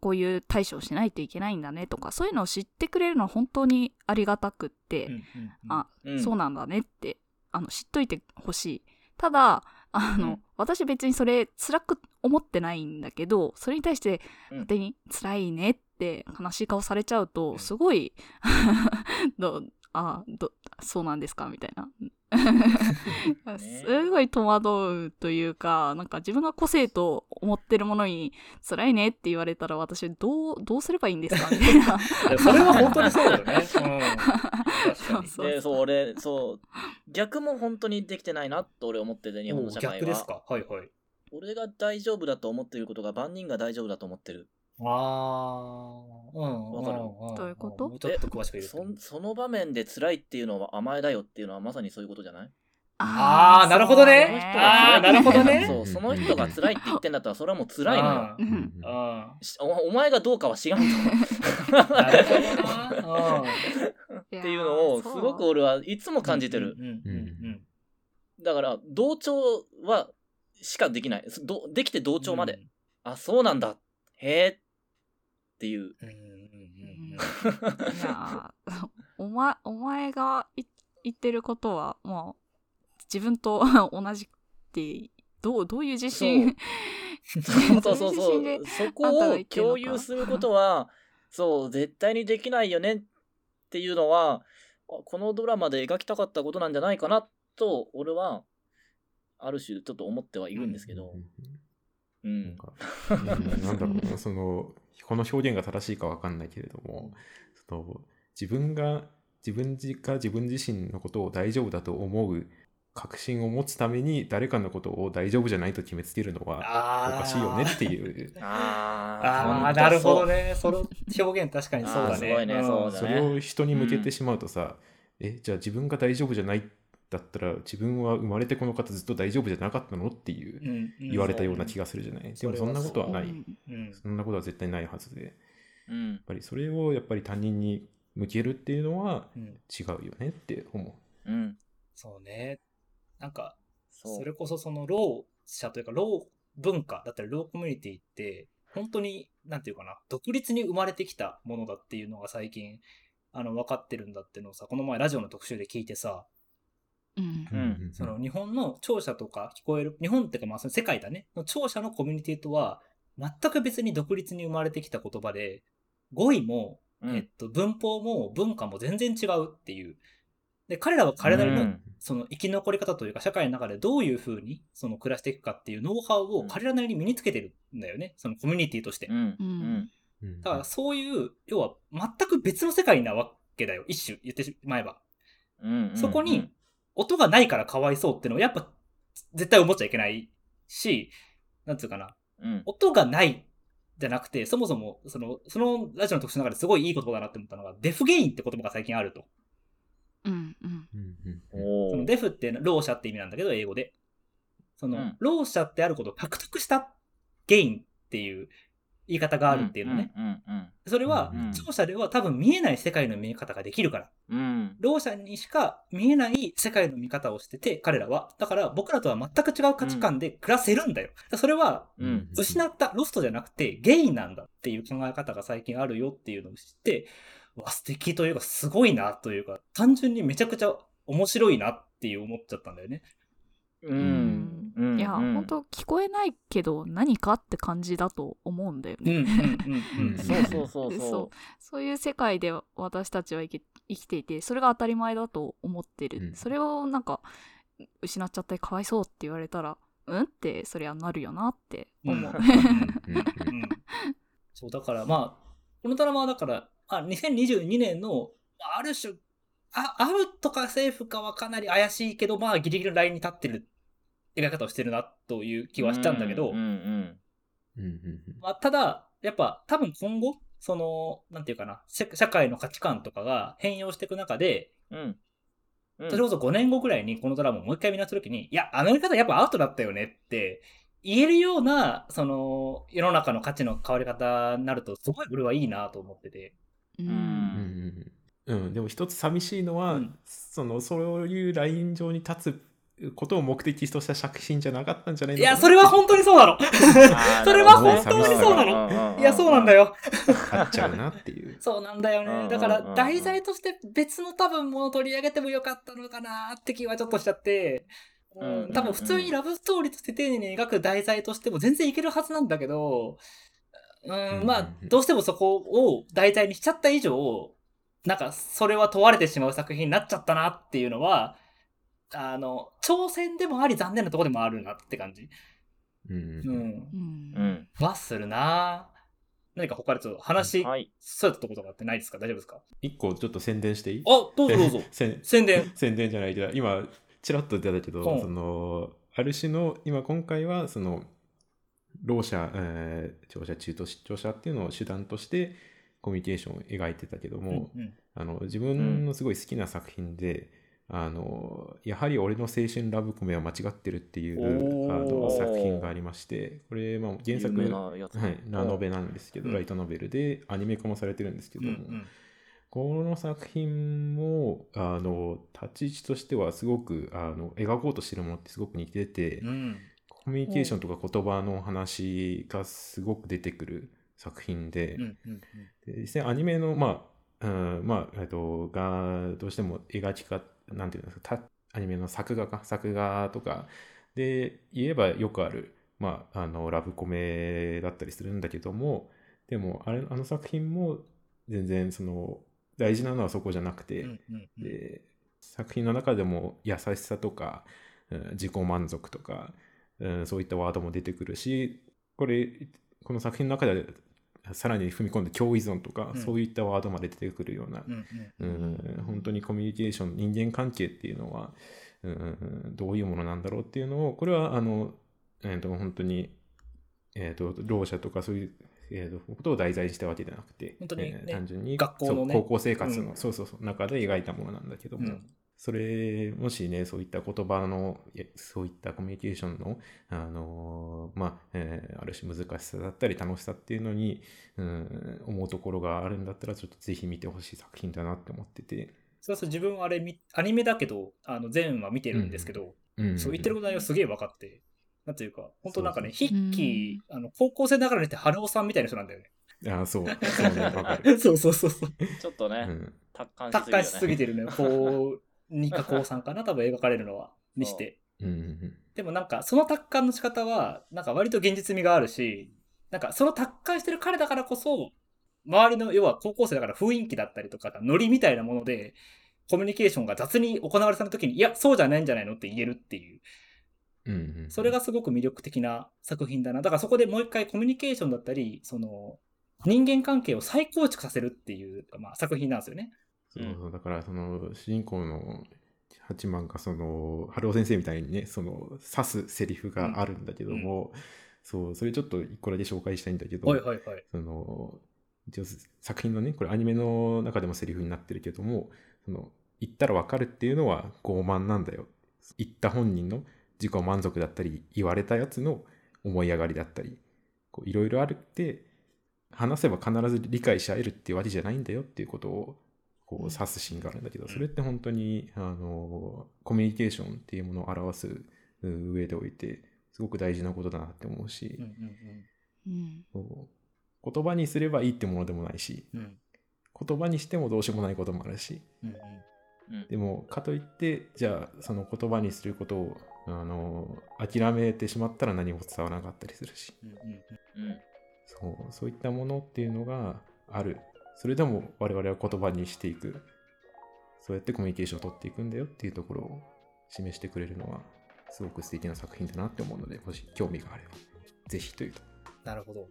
こういう対処をしないといけないんだねとか、そういうのを知ってくれるのは本当にありがたくって、
うんうんうん。
あ、
うん、
そうなんだねって、あの、知っといてほしい。ただ、あの、
うん。
私別にそれ辛く思ってないんだけど、それに対して
うん。
勝手に辛いねって悲しい顔されちゃう
う
と、
ん。
すごい、ど あどそうなんですか？みたいな。すごい戸惑うというか、なんか自分が個性と思ってるものに辛いねって言われたら私どう、どうすればいいんですかみたいな。
それは本当にそうだよね。うん、確かに。
そう
で、そう、俺、そう、逆も本当にできてないなと俺思ってて、日本の社会は。
逆ですかはいはい。
俺が大丈夫だと思っていることが万人が大丈夫だと思ってる。
あー、うん。
わかる
んん
どういうこと？
もうちょっと詳しく言うと
そその場面で辛いっていうのは甘えだよっていうのはまさにそういうことじゃない？
あーなるほどね
そう
あーなるほどね
そう、その人が辛いって言ってんだったらそれはもう辛いのよ。
うん
うん
うん。
しおお前がどうかは知らんと。
なるほどな。うん。
っていうのをすごく俺はいつも感じてる。
うんうんうん
だから同調はしかできない。どできて同
うん。
調まで。あ、そうなんだ。へえ。っていう。
うん。うんうんうん
いやー お前お前がい言ってることはもう自分と 同じってどうどういう自信？
そうそうそうそう。そこを共有することは、そう、絶対にできないよねっていうのは、あこのドラマで描きたかったことなんじゃないかなと、俺は、ある種ちょっと思ってはいるんですけど、う
なん
ん。
か、うんなんだろうな、その、この表現が正しいかわかんないけれども、その自分が、自分が自分自身のことを大丈夫だと思う確信を持つために誰かのことを大丈夫じゃないと決めつけるのはおかしいよねっていう。
あ
ああ、なるほど。ね。その表現確かにそうだね。
あーすごいね
ん
そうだね
それを人に向けてしまうとさ、え、じゃあ自分が大丈夫じゃないだったら自分は生まれてこの方ずっと大丈夫じゃなかったのっていう
うん
言われたような気がするじゃない？でもそんなことはない。
うん
うん
そんなことは絶対ないはずで。やっ
うん。
ぱりそれをやっぱり他人に向けるっていうのは
うん
違うよねって思
うん。
そうね。なんか、
そ
れこそその、ろう者というか、ろう文化だったり、ろうコミュニティって、本当に、なんていうかな、独立に生まれてきたものだっていうのが最近、あの、分かってるんだっていうのをさ、この前ラジオの特集で聞いてさ、
うん
う。
うん
その日本の聴者とか聞こえる、日本っていうかまあその世界だね、の聴者のコミュニティとは、全く別に独立に生まれてきた言葉で、語彙も、
うん
えっと、文法も文化も全然違うっていう。で、彼らは彼なりの
うん
その生き残り方というか、社会の中でどういうふうにその暮らしていくかっていうノウハウを彼らなりに身につけてるんだよね。そのコミュニティとして。
うん。うん。
うん。
だからそういう、要は全く別の世界なわけだよ。一種言ってしまえば。
うん。
そこに、音がないからかわいそうってのはやっぱ絶対思っちゃいけないし、なんつうかな。
うん。
音がないじゃなくて、そもそも、その、そのラジオの特集の中ですごいいい言葉だなって思ったのが、デフゲインって言葉が最近あると。
うんうん
うんうん
おー
そのデフってろう者って意味なんだけど、英語で。その、
うん
ろう者ってあることを獲得したゲインっていう言い方があるっていうのね。それは
うん、
聴者では多分見えない世界の見え方ができるから。
うん。
ろう者にしか見えない世界の見方をしてて、彼らは。だから僕らとは全く違う価値観で暮らせるんだよ。それは、
うん。
失った、ロストじゃなくて、ゲインなんだっていう考え方が最近あるよっていうのを知って、わ、素敵というか、すごいなというか、単純にめちゃくちゃ面白いなっていう思っちゃったんだよね。
う
うん。
ん。
いや、
うん。
本当聞こえないけど何かって感じだと思うんだよね。
そうそうそう
そ
そう。
そういう世界で私たちは生き生きていてそれが当たり前だと思ってる、
うん。
それをなんか失っちゃってかわいそうって言われたらうんってそりゃなるよなって思う。
そう、だからまあ、このドラマはだから、あ2022年の、ある種、あ、アウトかセーフかはかなり怪しいけど、まあギリギリのラインに立ってる描き方をしてるなという気はしたんだけど、
うん。うん。
まあ、ただ、やっぱ多分今後、その、なんていうかな、社社会の価値観とかが変容していく中で、
うん。うん。
それこそ5年後ぐらいにこのドラマをもう一回見直すときに、いや、あのやり方やっぱアウトだったよねって言えるような、その、世の中の価値の変わり方になると、すごい俺はいいなと思ってて。
う
うん
うんでも一つ寂しいのは、
うん
そのそういうライン上に立つことを目的とした作品じゃなかったんじゃない
いや、
のかな
それは本当にそうなの。それは本当にそうなの。いや、そうなんだ。よ。
あっちゃうなっていう。
そうなんだよね。だから、題材として別の多分ものを取り上げてもよかったのかなって気はちょっとしちゃって、
うん、
多分普通にラブストーリーとして丁寧に描く題材としても全然いけるはずなんだけど、うん、まあ、どうしてもそこを題材にしちゃった以上、なんか、それは問われてしまう作品になっちゃったなっていうのは、あの、挑戦でもあり残念なところでもあるなって感じ。
うん
う
うん
ん。
うん
うん。
はするな何か他でちょっと話、
はい。
そういったところとかってないですか？大丈夫ですか？
一個ちょっと宣伝していい？
あ、どうぞどうぞ。
宣
宣伝。
宣伝じゃないじゃ今ちらっと出たけど、
うん
そのある種の今今回はそのろう者、えー聴者、中途失調者っていうのを手段としてコミュニケーションを描いてたけども、
うんうん。
あの自分のすごい好きな作品で、あのやはり俺の青春ラブコメは間違ってるっていうあの作品がありましてこれ、まあ、原作
な
はい、ラノベなんですけど、
うん。
ライトノベルでアニメ化もされてるんですけども、
うんうん。
この作品もあの立ち位置としてはすごくあの描こうとしてるものってすごく似てて、
うん。
コミュニケーションとか言葉の話がすごく出てくる作品で、で実際アニメのまあ、うん、まあえっとがどうしても描きかなんていうんですかたアニメの作画か作画とか。で言えばよくあるまああのラブコメだったりするんだけども。でもあれあの作品も全然その大事なのはそこじゃなくて、で作品の中でも優しさとか、うん自己満足とか、うんそういったワードも出てくるし。これこの作品の中でさらに踏み込んで共依存とか、
うん。
そういったワードまで出てくるような、
うん
本当にコミュニケーション人間関係っていうのは、うんどういうものなんだろうっていうのをこれはあの、えー、と本当に、えー、とろう者とかそういう、えー、とことを題材にしたわけではなくて
本当にね
えー単純に
学校のね。
高校生活の、
うん。
そうそうそう中で描いたものなんだけども、
うん
それもしねそういった言葉のそういったコミュニケーションの、あのーまあえーある種難しさだったり楽しさっていうのに、うん、思うところがあるんだったらちょっとぜひ見てほしい作品だなって思ってて、
そうそう自分あれみアニメだけどあの全話見てるんですけど、
うん、
そう言ってる内容すげえ分かってなんていうか本当なんかね
そう
ヒッキーあの高校生ながらにして春尾さんみたいな人なんだよね。
あーそう。そうね。
そうそうそうそう。
ちょっとね、
うん。
達観し
達観しす
すぎるよね。
ぎてるね。高2か高3かな多分描かれるのはにして。でもなんかその達観の仕方はなんか割と現実味があるしなんかその達観してる彼だからこそ周りの要は高校生だから雰囲気だったりとかノリみたいなものでコミュニケーションが雑に行われた時にいやそうじゃないんじゃないのって言えるっていう。それがすごく魅力的な作品だな。だからそこでもう一回コミュニケーションだったりその人間関係を再構築させるっていう、まあ、作品なんですよね。
そうそうだからその主人公の八幡がその春尾先生みたいにねその指すセリフがあるんだけども、そうそれちょっと一個だけ紹介したいんだけど、
はいはいはい。
その一応作品のねこれアニメの中でもセリフになってるけどもその言ったら分かるっていうのは傲慢なんだよ。言った本人の自己満足だったり言われたやつの思い上がりだったりこういろいろあるって話せば必ず理解し合えるっていうわけじゃないんだよっていうことをこう指すシーンがあるんだけどそれって本当にあのコミュニケーションっていうものを表す上でおいてすごく大事なことだなって思うし、
うんうん
うん。
そう言葉にすればいいってものでもないし
うん。うん
言葉にしてもどうしようもないこともあるし
うんうん。
うん。
でもかといってじゃあその言葉にすることをあの諦めてしまったら何も伝わらなかったりするし。
うんうん。
うん。
そうそういったものっていうのがあるそれでも我々は言葉にしていくそうやってコミュニケーションを取っていくんだよっていうところを示してくれるのはすごく素敵な作品だなって思うのでもし興味があればぜひというと
なるほど。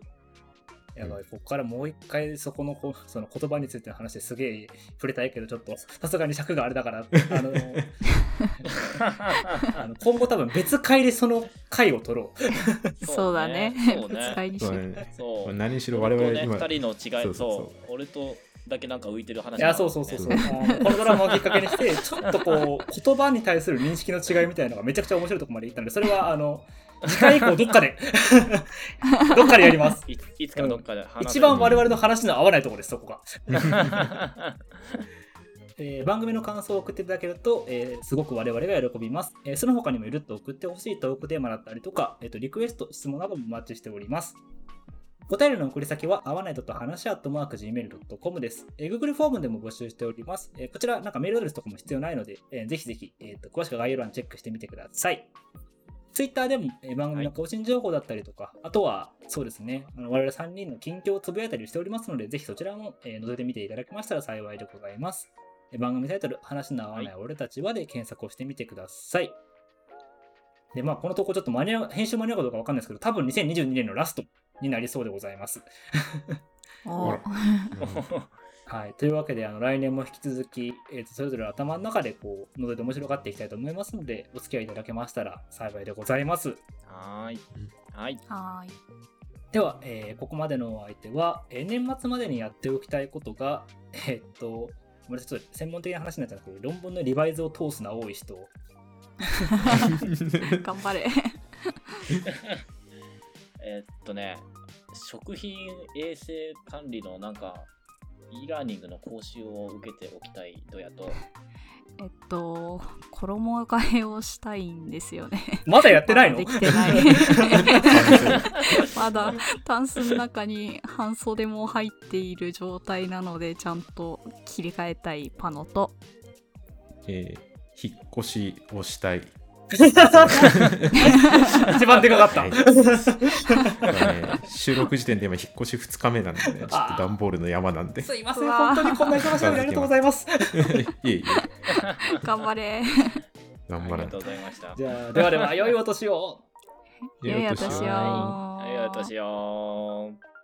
やばい、ここからもう一回そこのこその言葉についての話ですげえ触れたいけど、ちょっとさすがに尺があれだから、あの、あの今後多分別回でその回を取ろう。
そうだね。
そうね。
使いにしよう。
そうね。
そう。
何しろ我々今
二人の違い、
そうそう
俺とだけなんか浮いてる話
いや、そうそうそうそう。このドラマをきっかけにして、ちょっとこう、言葉に対する認識の違いみたいなのがめちゃくちゃ面白いところまでいったので、それは、あの、次回以降どっかで、どっかでやります。
いいつかどっかで話
一番我々の話の合わないところです、そこが。
々
えー番組の感想を送っていただけると、えーすごく我々が喜びます。えーその他にもいるっと送ってほしいトークテーマだったりとか、えーとリクエスト、質問などもお待ちしております。お便りの送り先は、合わないと話アットマーク Gmail.com です。えー Google フォームでも募集しております。えーこちら、なんかメールアドレスとかも必要ないので、えーぜひぜひ、えーと詳しく概要欄チェックしてみてください。Twitter でも、えー番組の更新情報だったりとか、あとは、そうですね、あの我々3人の近況をつぶやいたりしておりますので、ぜひそちらも、えー覗いてみていただけましたら幸いでございます。えー番組タイトル、話の合わない俺たちはで検索をしてみてください。で、まあ、この投稿ちょっと間に合う、編集間に合うかどうかわかんないですけど、多分2022年のラストになりそうでございます。
お
あら
はい、というわけであの来年も引き続き、えーとそれぞれの頭の中でこう覗いて面白がっていきたいと思いますのでお付き合いいただけましたら幸いでございます。
はーい。はい。
はーい。
では、えーここまでのお相手は、えー年末までにやっておきたいことが、えーっと、ごめんなさいちょっと専門的な話になっちゃうんですけど、論文のリバイズを通すな多い人、
頑張れ。
えーっとね、食品衛生管理のなんか、e ラーニングの講習を受けておきたいとやと、
えっと、衣替えをしたいんですよね。
まだやってないの？
まだできてない。まだタンスの中に半袖も入っている状態なので、ちゃんと切り替えたいパノと、
えー引っ越しをしたい。
一番でかかった。
はいまあね収録時点で今引っ越し2日目なんでね、ちょっと段ボールの山なんで。
すいません、本当にこんな忙しいのに ありがとうございます。
いえいえ、
頑張れ。
頑張らない
ありがとう。ございました。
じゃあ、ではでは、良いお年を。
良いお年を。
ありがとうしよう。